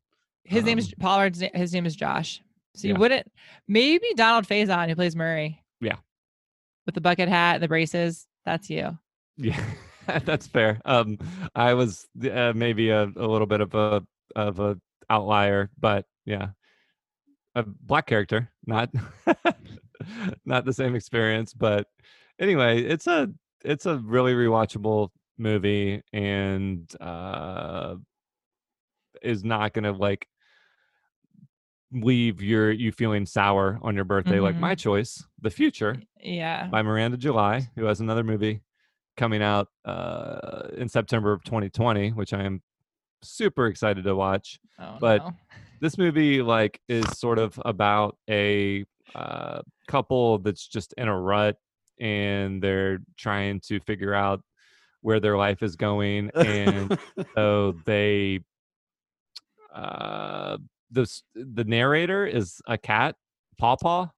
His name is Um, Paul Rudd's. His name is Josh. So you Yeah. wouldn't. Maybe Donald Faison, who plays Murray. Yeah. With the bucket hat, and the braces. That's you. Yeah, that's fair. Um, I was uh, maybe a, a little bit of a of a outlier, but yeah, a black character, not not the same experience. But anyway, it's a it's a really rewatchable movie, and uh, is not gonna like leave your you feeling sour on your birthday like Mhm. my choice the future Yeah. by Miranda July, who has another movie coming out uh, in September of 2020, which I am super excited to watch. Oh, but no. this movie like is sort of about a uh, couple that's just in a rut and they're trying to figure out where their life is going and so they uh this the narrator is a cat paw paw.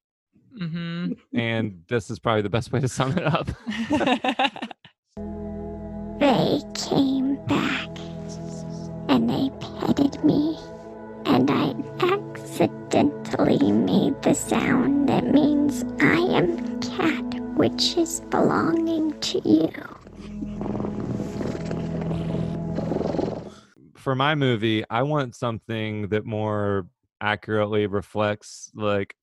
Hmm and this is probably the best way to sum it up. They came back and they petted me, and I accidentally made the sound that means I am cat, which is belonging to you. for my movie, I want something that more accurately reflects like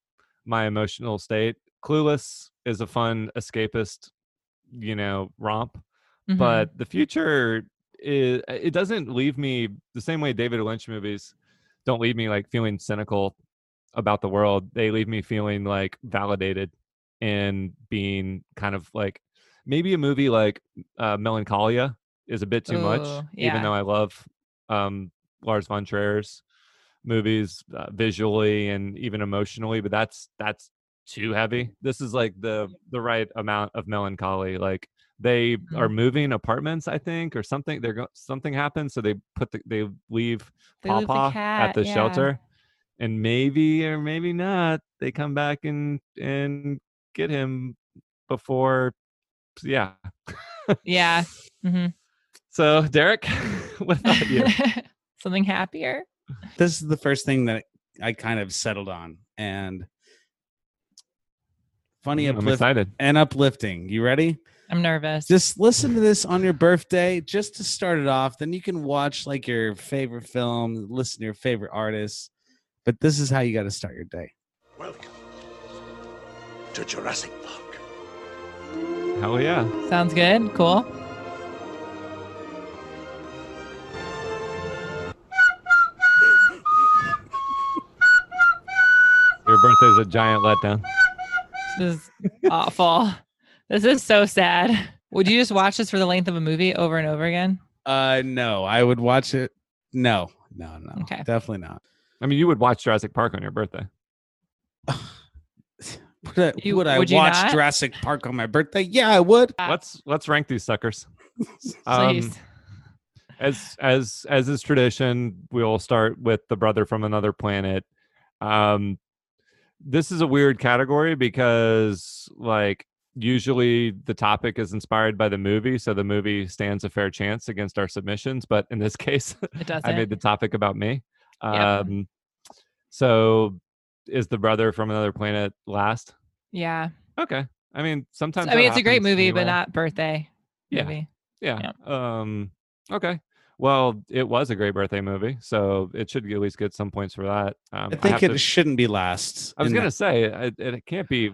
my emotional state. Clueless is a fun escapist, you know, romp, Mhm. but the future is it doesn't leave me the same way David Lynch movies don't leave me like feeling cynical about the world. They leave me feeling like validated and being kind of like maybe a movie like uh, Melancholia is a bit too much, Ooh, even though I love um, Lars von Trier's movies uh, visually and even emotionally, but that's that's too heavy. This is like the the right amount of melancholy. Like they are Mm-hmm. moving apartments, I think, or something. They're go- something happens, so they put the they leave They leave the Papa at the yeah. shelter, and maybe or maybe not, they come back and and get him before. Yeah. Yeah. hmm So Derek, what about you? Something happier. this is the first thing that I kind of settled on, and funny, Mm, I'm uplift- excited. and uplifting. You ready? I'm nervous. Just listen to this on your birthday, just to start it off. Then you can watch like your favorite film, listen to your favorite artists. But this is how you got to start your day. Welcome to Jurassic Park. Hell yeah. Sounds good. Cool. Your birthday's a giant letdown. This is awful. This is so sad. Would you just watch this for the length of a movie over and over again? Uh, no, I would watch it. No, no, no, Okay. definitely not. I mean, you would watch Jurassic Park on your birthday. Would I, You- would I would watch not? Jurassic Park on my birthday? Yeah, I would. Let's let's rank these suckers. Um, Please. as as as is tradition, we'll start with the brother from another planet. Um, this is a weird category because like usually the topic is inspired by the movie, so the movie stands a fair chance against our submissions. But in this case, It. I made the topic about me. Yep. Um, so is the brother from another planet last? yeah. Okay. I mean, sometimes I mean, it's a great happens movie, but not birthday Yeah. movie. Yeah. Um. Okay. Well, it was a great birthday movie, so it should at least get some points for that. Um, I think have it to- shouldn't be last. I was gonna that- say it, it, it can't be.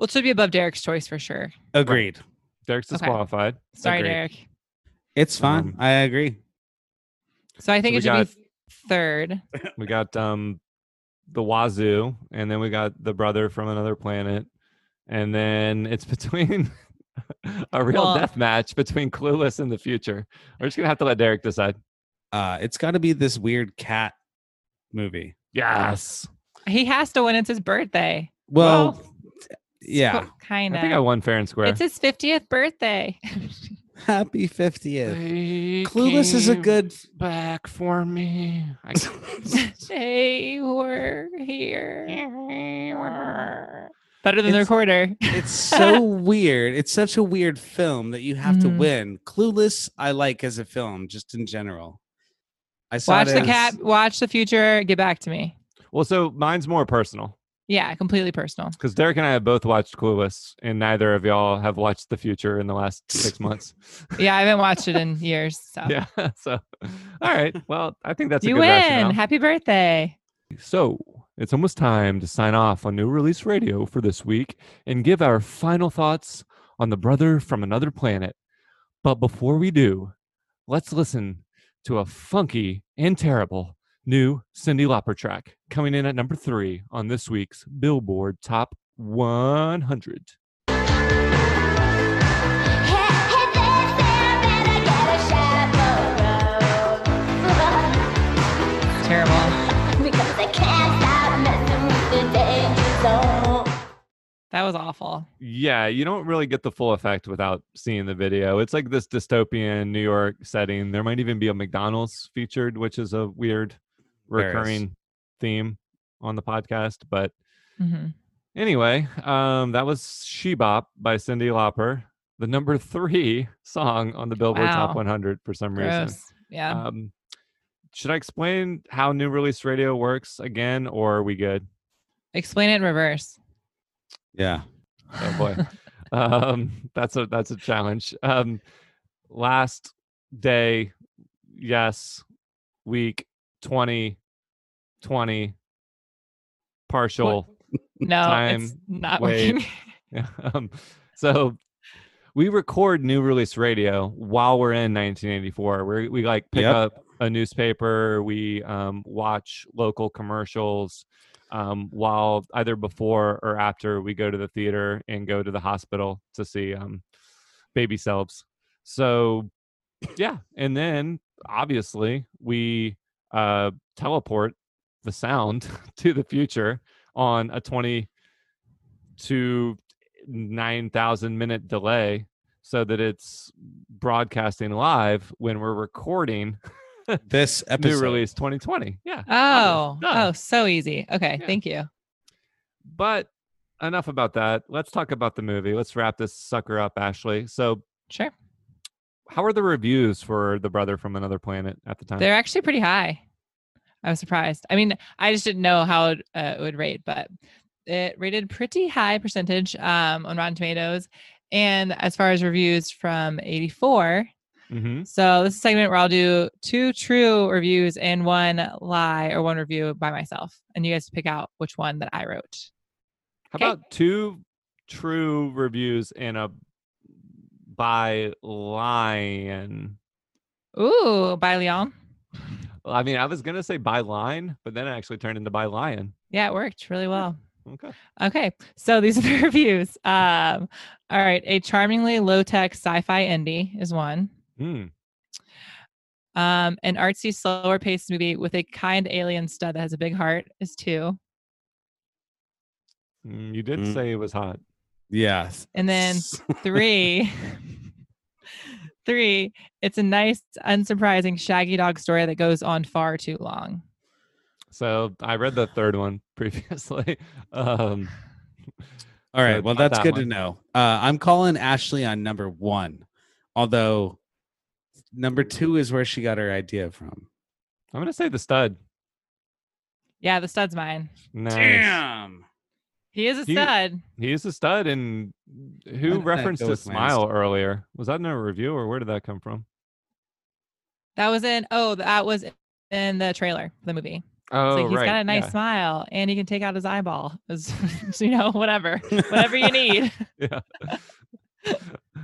Well, it should be above Derek's choice for sure. agreed. Derek's Okay. disqualified. Sorry, Agreed. Derek. It's fine. Um, I agree. So I think we it should got- be third. We got um, the Wazoo, and then we got the brother from another planet, and then it's between a real Well- death match between Clueless and the future. We're just gonna have to let Derek decide. Uh, it's got to be this weird cat movie. Yes. He has to win. It's his birthday. Well, yeah. Kind of. I of. think I won fair and square. It's his 50th birthday. Happy 50th. They Clueless is a good. back for me. I- they were here. Better than the recorder. It's so weird. It's such a weird film that you have to Mhm. win. Clueless, I like as a film, just in general. I saw Watch it the as- cat. Watch the future. Get back to me. well, so mine's more personal Yeah, completely personal. because Derek and I have both watched Clueless, and neither of y'all have watched The Future in the last six months. Yeah, I haven't watched it in years. So yeah. So, all right. Well, I think that's a you win. rationale. Happy birthday. So it's almost time to sign off on New Release Radio for this week and give our final thoughts on the brother from another planet. But before we do, let's listen to a funky and terrible new Cyndi Lauper track coming in at number three on this week's Billboard Top 100. Terrible. because I can't stop messing with the danger zone. That was awful. Yeah, you don't really get the full effect without seeing the video. It's like this dystopian New York setting. There might even be a McDonald's featured, which is a weird There is. recurring theme on the podcast. But hmm anyway, um, that was She Bop by Cyndi Lauper, the number three song on the Billboard Top 100 for some reason. Yeah. Um, should I explain how new release radio works again, or are we good? Explain it in reverse. Yeah. Oh boy. um that's a that's a challenge. Um last day, yes, week 20 20 partial No, time it's not wait. working. Um, so we record new release radio while we're in 1984. We we like pick Yep. up a newspaper, we um, watch local commercials um, while either before or after we go to the theater and go to the hospital to see um, baby selves. So yeah, and then obviously we uh, teleport the sound to the future on a 20 to 9,000 minute delay so that it's broadcasting live when we're recording This episode. new episode. release 2020. Yeah. Oh, oh, so easy. Okay, Yeah. thank you. But enough about that. Let's talk about the movie. Let's wrap this sucker up, Ashley. So, Sure. how are the reviews for The Brother from Another Planet at the time? They're actually pretty high. I was surprised. I mean, I just didn't know how it, uh, it would rate, but it rated pretty high percentage um, on Rotten Tomatoes. And as far as reviews from 84, hmm so this is a segment where I'll do two true reviews and one lie or one review by myself. And you guys pick out which one that I wrote. How Okay. about two true reviews and a by lion? Ooh, by Leon. Well, I mean, I was gonna say by line, but then it actually turned into by lion. Yeah, it worked really well. Okay. Okay, so these are the reviews. Um, all right, a charmingly low-tech sci-fi indie is one. Hmm. Um, an artsy, slower-paced movie with a kind alien stud that has a big heart is two. Mm, you did Mm. say it was hot. Yes. And then three, three. It's a nice, unsurprising shaggy dog story that goes on far too long. So I read the third one previously. Um, All right. So Well, that's that good to know. Uh, I'm calling Ashley on number one, although number two is where she got her idea from. I'm gonna say the stud. Yeah, the stud's mine. Nice. Damn. He is a He- stud. He is a stud, and who referenced go his with my smile earlier? Was that in a review, or where did that come from? That was in. Oh, that was in the trailer, the movie. Oh, It's like he's right. got a nice yeah. smile and he can take out his eyeball. It's, you know, whatever, whatever you need. yeah.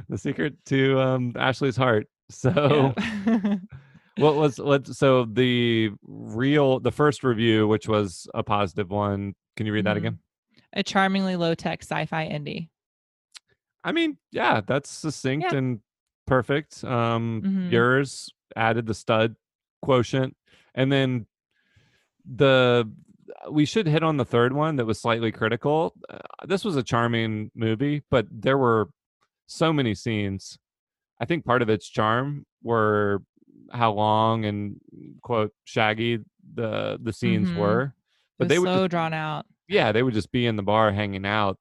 the secret to um, Ashley's heart. So, Yeah. what was let's so the real the first review, which was a positive one. Can you read that Mhm. again? A charmingly low tech sci fi indie. I mean, yeah, that's succinct Yeah. and perfect. Um, Mhm. yours added the stud quotient, and then the we should hit on the third one that was slightly critical. Uh, this was a charming movie, but there were so many scenes. I think part of its charm were how long and quote shaggy the the scenes Mhm. were, but It they were so just, drawn out. Yeah they would just be in the bar hanging out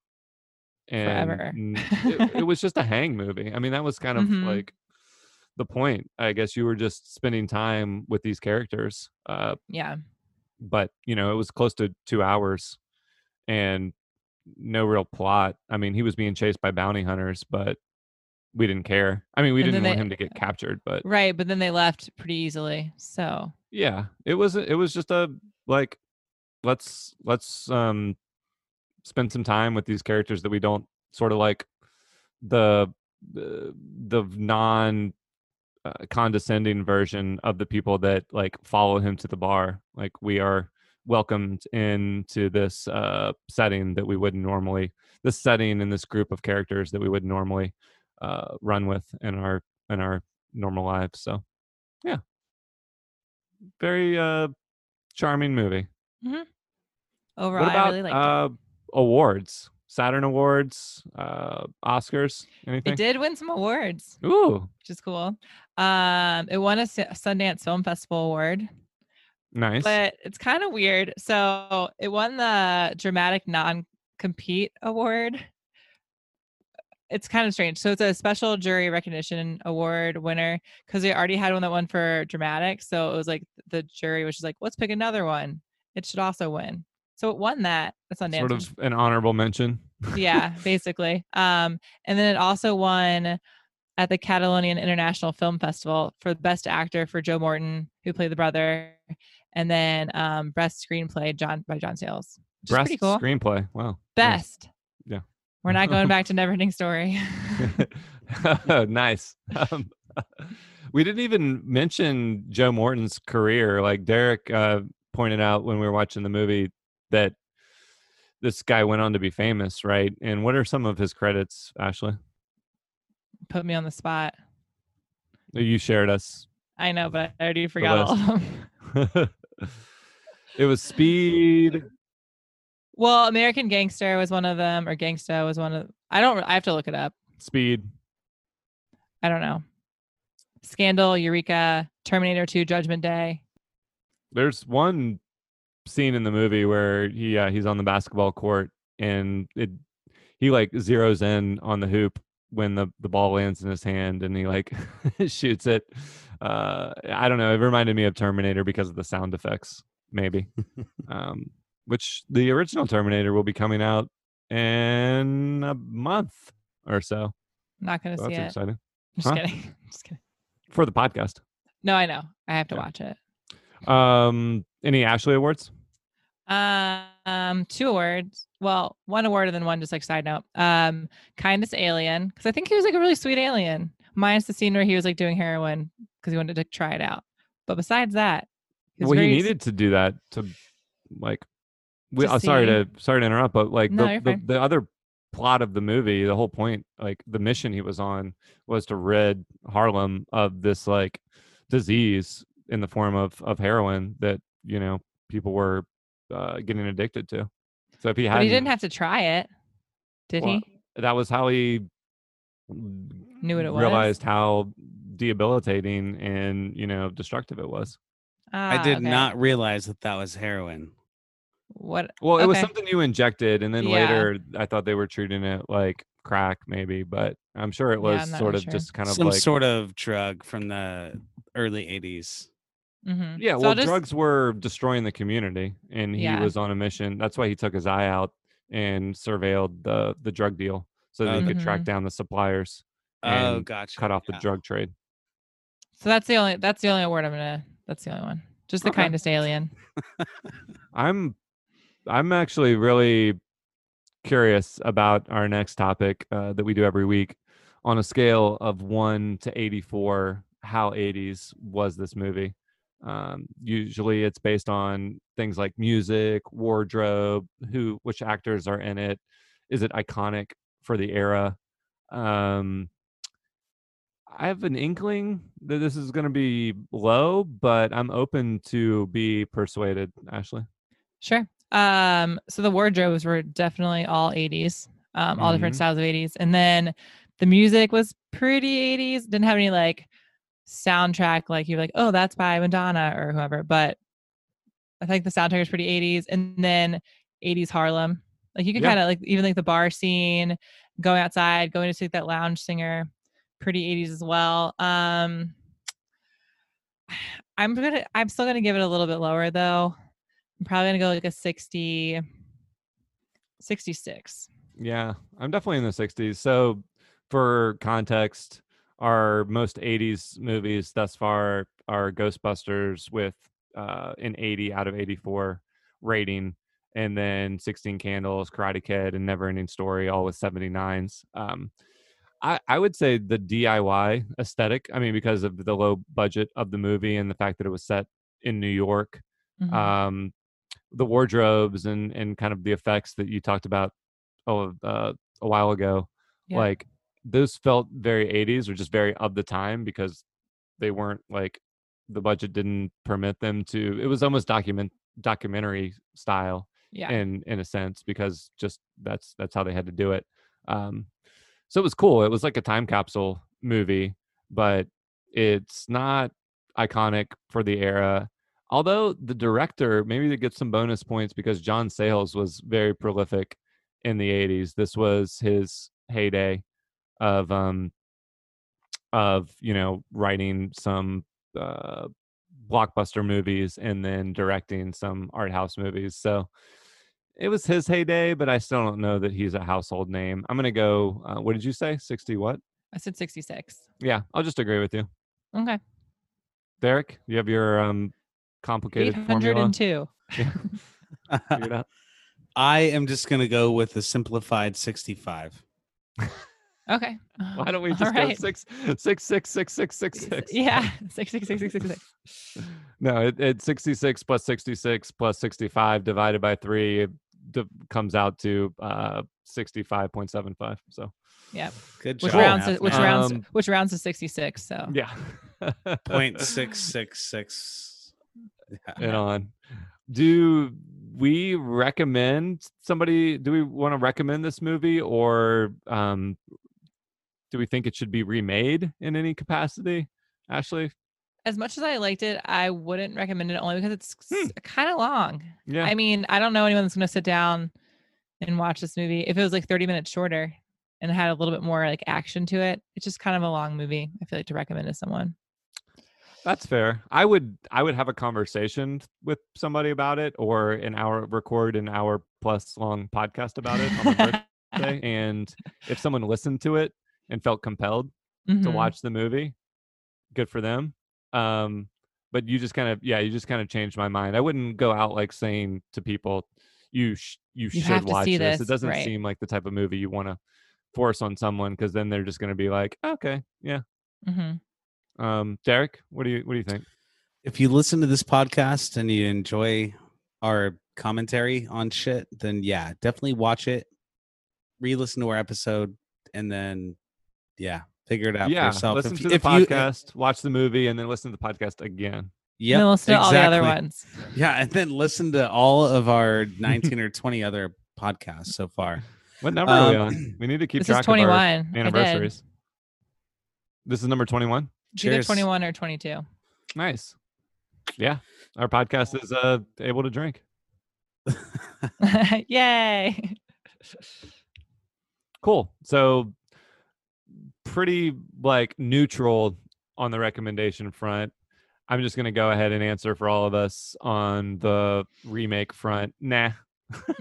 and Forever. it, it was just a hang movie i mean that was kind of Mhm. like the point i guess you were just spending time with these characters uh Yeah. but you know it was close to two hours and no real plot i mean he was being chased by bounty hunters but we didn't care i mean we And didn't want they- him to get captured but Right, but then they left pretty easily. So yeah it was it was just a like let's let's um spend some time with these characters that we don't sort of like the the, the non uh, condescending version of the people that like follow him to the bar. Like we are welcomed into this uh setting that we wouldn't normally this setting and this group of characters that we would normally uh run with in our in our normal lives so yeah. Very uh charming movie overall, what about I really liked it. uh awards saturn awards uh oscars anything It did win some awards, ooh which is cool. Um, it won a Sundance Film Festival award, nice but it's kind of weird. So it won the Dramatic Non-Compete Award. It's kind of strange. So it's a special jury recognition award winner because they already had one that won for dramatic. So it was like the jury was just like, let's pick another one. It should also win. So it won that. That's Sundance. sort of an honorable mention yeah, basically. Um, and then it also won at the Catalonian International Film Festival for the best actor for Joe Morton, who played the brother, and then um, best screenplay John by John Sayles. Best pretty cool. screenplay wow. Best. Yeah. We're not going back to Neverending Story. nice. Um, we didn't even mention Joe Morton's career. Like Derek uh, pointed out when we were watching the movie that this guy went on to be famous, right? And what are some of his credits, Ashley? Put me on the spot. Uh, you shared us. I know, but I already forgot all of them. it was Speed. Well, American Gangster was one of them, or Gangsta was one of. I don't. I have to look it up. Speed. I don't know. Scandal, Eureka, Terminator 2, Judgment Day. There's one scene in the movie where he uh, he's on the basketball court and it he like zeroes in on the hoop when the the ball lands in his hand and he like shoots it. Uh, I don't know. It reminded me of Terminator because of the sound effects, maybe. um, which the original Terminator will be coming out in a month or so. Not gonna So see that's it. exciting Just Huh? kidding. Just kidding. for the podcast. No, I know. I have to Yeah. watch it. Um, any Ashley awards? Um, two awards. Well, one award and then one just like side note. Um, kindness alien because I think he was like a really sweet alien. Minus the scene where he was like doing heroin because he wanted to try it out. But besides that, he well, he very s- needed to do that to like. We, To oh, sorry to sorry to interrupt, but like No, the, the the other plot of the movie, the whole point, like the mission he was on, was to rid Harlem of this like disease in the form of of heroin that you know people were uh, getting addicted to. So if he had, he didn't have to try it, did Well, he? that was how he Knew what it was? realized how debilitating and you know destructive it was. I Ah, did okay. not realize that that was heroin. What? Well, it was something you injected, and then Yeah. later I thought they were treating it like crack, maybe, but I'm sure it was I'm sort of sure. just kind of Some like sort of drug from the early 80s. Mhm. yeah. So Well, just- drugs were destroying the community, and he Yeah. was on a mission. That's why he took his eye out and surveilled the the drug deal so that he could track Mhm. down the suppliers Oh, and gotcha. cut off the drug trade. So that's the only. That's the only award I'm gonna. That's the only one. Just the Okay. kindest alien. I'm I'm actually really curious about our next topic uh, that we do every week. On a scale of one to 84, how 80s was this movie? Um, usually, it's based on things like music, wardrobe, who, which actors are in it. Is it iconic for the era? Um, I have an inkling that this is going to be low, but I'm open to be persuaded. Ashley, Sure. Um, so the wardrobes were definitely all 80s, um, all different Mhm. styles of 80s. And then the music was pretty 80s. Didn't have any like soundtrack like you're like, oh, that's by Madonna or whoever. But I think the soundtrack is pretty 80s. And then 80s Harlem. Like you can Yeah. kind of like even like the bar scene, going outside, going to see that lounge singer, pretty 80s as well. Um I'm gonna I'm still gonna give it a little bit lower though. I'm probably gonna go like a 60 66. yeah, I'm definitely in the 60s. So, for context, our most 80s movies thus far are Ghostbusters with uh, an 80 out of 84 rating, and then 16 Candles, Karate Kid, and Neverending Story, all with 79s. Um, I, I would say the DIY aesthetic. I mean, because of the low budget of the movie and the fact that it was set in New York, Mhm. um, the wardrobes and and kind of the effects that you talked about oh uh, a while ago, Yeah. like those felt very 80s or just very of the time because they weren't like the budget didn't permit them to. It was almost document documentary style yeah. in in a sense because just that's that's how they had to do it um so it was cool it was like a time capsule movie but it's not iconic for the era although the director maybe they get some bonus points because john sayles was very prolific in the 80s this was his heyday of um of you know writing some uh blockbuster movies and then directing some art house movies so it was his heyday but i still don't know that he's a household name i'm gonna go uh, what did you say 60 what I said 66. yeah i'll just agree with you Okay. derek you have your um complicated formula 802. Yeah. I am just gonna go with the simplified 65. Okay. why don't we All just go right. six six six six six six six Yeah. 66666. no it, it's 66 plus 66 plus 65 divided by 3 it d- comes out to uh 65.75 so Yeah. Good Which job. rounds to, which man. rounds Um, which rounds to 66. So yeah Point six six six. and on. Do we recommend somebody? Do we want to recommend this movie, or um, do we think it should be remade in any capacity? Ashley, as much as I liked it, I wouldn't recommend it only because it's Hmm. kind of long. yeah, I mean, I don't know anyone that's going to sit down and watch this movie. If it was like 30 minutes shorter and had a little bit more like action to it, it's just kind of a long movie. I feel like to recommend to someone. that's fair. I would, I would have a conversation with somebody about it, or an hour record an hour plus long podcast about it on my birthday. and if someone listened to it and felt compelled to Mhm. watch the movie good for them um but you just kind of yeah you just kind of changed my mind i wouldn't go out like saying to people you sh- you, You should watch this. this, it doesn't right. seem like the type of movie you want to force on someone because then they're just going to be like okay yeah Mhm. um derek what do you what do you think If you listen to this podcast and you enjoy our commentary on shit, then yeah, definitely watch it, re-listen to our episode, and then yeah, figure it out yeah for yourself. listen If- to the if you- podcast watch the movie and then listen to the podcast again Yeah, and then listen to all the other exactly. ones. Yeah, and then listen to all of our 19 or 20 other podcasts so far. what number are we Um, on we need to keep This is track of 21. our anniversaries this is number 21 It's either Cheers. 21 or 22. Nice. Yeah. Our podcast is uh able to drink. Yay. Cool. So pretty like neutral on the recommendation front. I'm just gonna go ahead and answer for all of us on the remake front. Nah.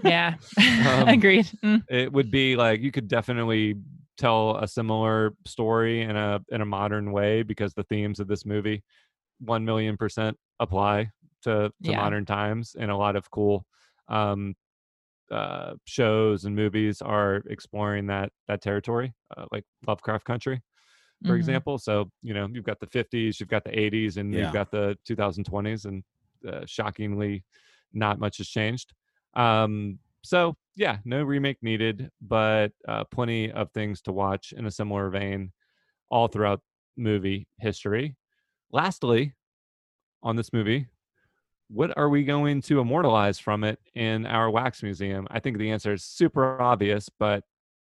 Yeah. Um, Agreed. Mm. It would be like you could definitely tell a similar story in a in a modern way because the themes of this movie one million percent apply to, to Yeah. modern times and a lot of cool um uh shows and movies are exploring that that territory uh, like lovecraft country for Mhm. example so you know you've got the 50s you've got the 80s and Yeah. you've got the 2020s and uh, shockingly not much has changed um so yeah, no remake needed, but uh, plenty of things to watch in a similar vein all throughout movie history. Lastly, on this movie, what are we going to immortalize from it in our wax museum? I think the answer is super obvious, but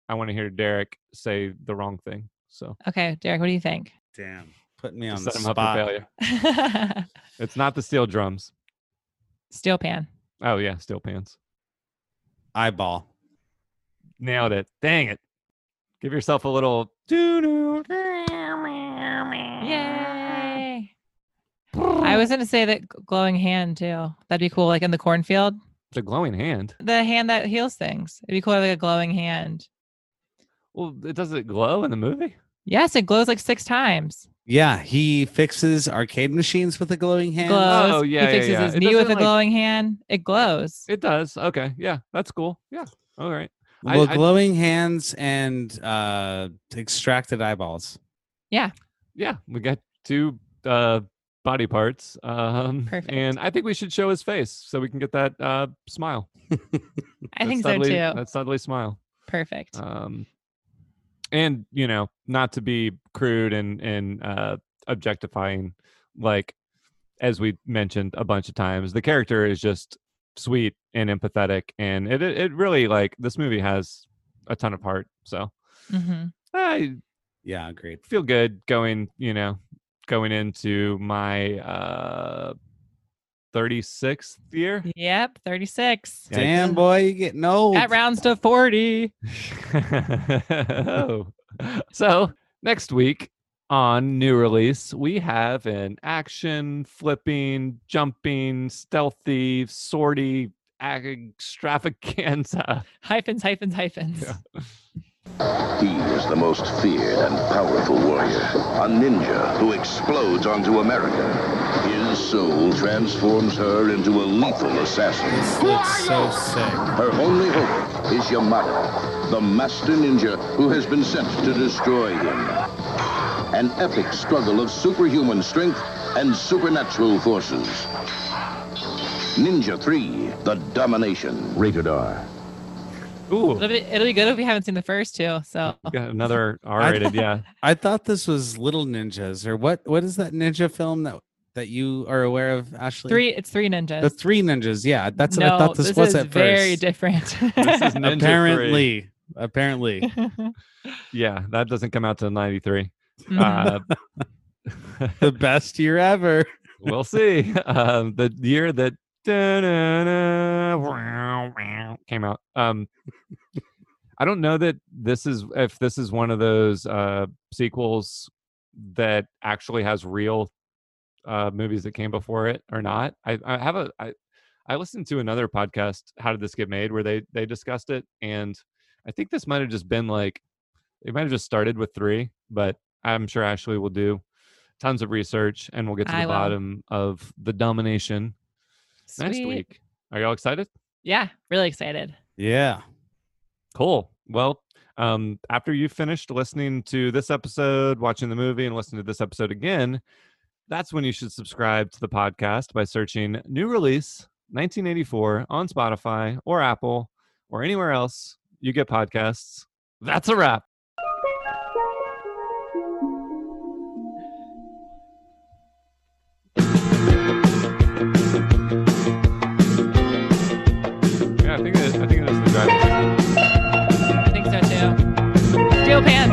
I want to hear Derek say the wrong thing. So Okay, Derek, what do you think? Damn. Put me on to the set him up spot. failure. It's not the steel drums. Steel pan. Oh yeah, steel pans. Eyeball. Nailed it. Dang it. Give yourself a little doo-doo. Yay. I was gonna say that glowing hand too. That'd be cool, like in the cornfield. It's a glowing hand. The hand that heals things. It'd be cool, like a glowing hand. Well, it does it glow in the movie? Yes, it glows like six times. Yeah, he fixes arcade machines with a glowing hand. Glows. Oh, yeah, he fixes yeah. his It knee with a like- glowing hand. It glows. It does. Okay. Yeah, that's cool. Yeah. All right. Well, I- glowing hands and uh extracted eyeballs. Yeah. Yeah, we got two uh body parts. Um Perfect. and I think we should show his face so we can get that uh smile. I That think so subtly- too. That subtly smile. Perfect. um and you know not to be crude and and uh objectifying like as we mentioned a bunch of times the character is just sweet and empathetic and it it, it really like this movie has a ton of heart so hmm i Yeah, agreed. feel good going you know going into my uh 36th year Yep, 36. Yikes. Damn boy, you getting old. That rounds to 40. oh. So next week on new release, we have an action, flipping, jumping, stealthy, sortie, extravaganza. Hyphens, hyphens, hyphens. He is the most feared and powerful warrior, a ninja who explodes onto America. His soul transforms her into a lethal assassin. It's so sick. Her only hope is Yamato, the master ninja who has been sent to destroy him. An epic struggle of superhuman strength and supernatural forces. Ninja 3, The Domination. Rated R. Ooh, It'll be, it'll be good if we haven't seen the first two. So got another R-rated. Yeah, I thought this was Little Ninjas or what what is that ninja film that that you are aware of, Ashley? three, it's three ninjas. The Three Ninjas. Yeah, that's no, what I thought this, was is at very first. different. this is Ninja apparently, apparently. yeah. That doesn't come out till '93. Mhm. Uh, the best year ever. we'll see. Um, the year that da-na-na, came out. Um, I don't know that this is if this is one of those uh, sequels that actually has real uh, movies that came before it or not. I, I have a I, I listened to another podcast, How Did This Get Made, where they they discussed it, and I think this might have just been like it might have just started with three, but I'm sure Ashley will do tons of research and we'll get to the I will. bottom of the domination next week. Are y'all excited? Yeah, really excited. Yeah. Cool. Well, um, after you've finished listening to this episode, watching the movie, and listening to this episode again, that's when you should subscribe to the podcast by searching New Release 1984 on Spotify or Apple or anywhere else you get podcasts. That's a wrap. pants.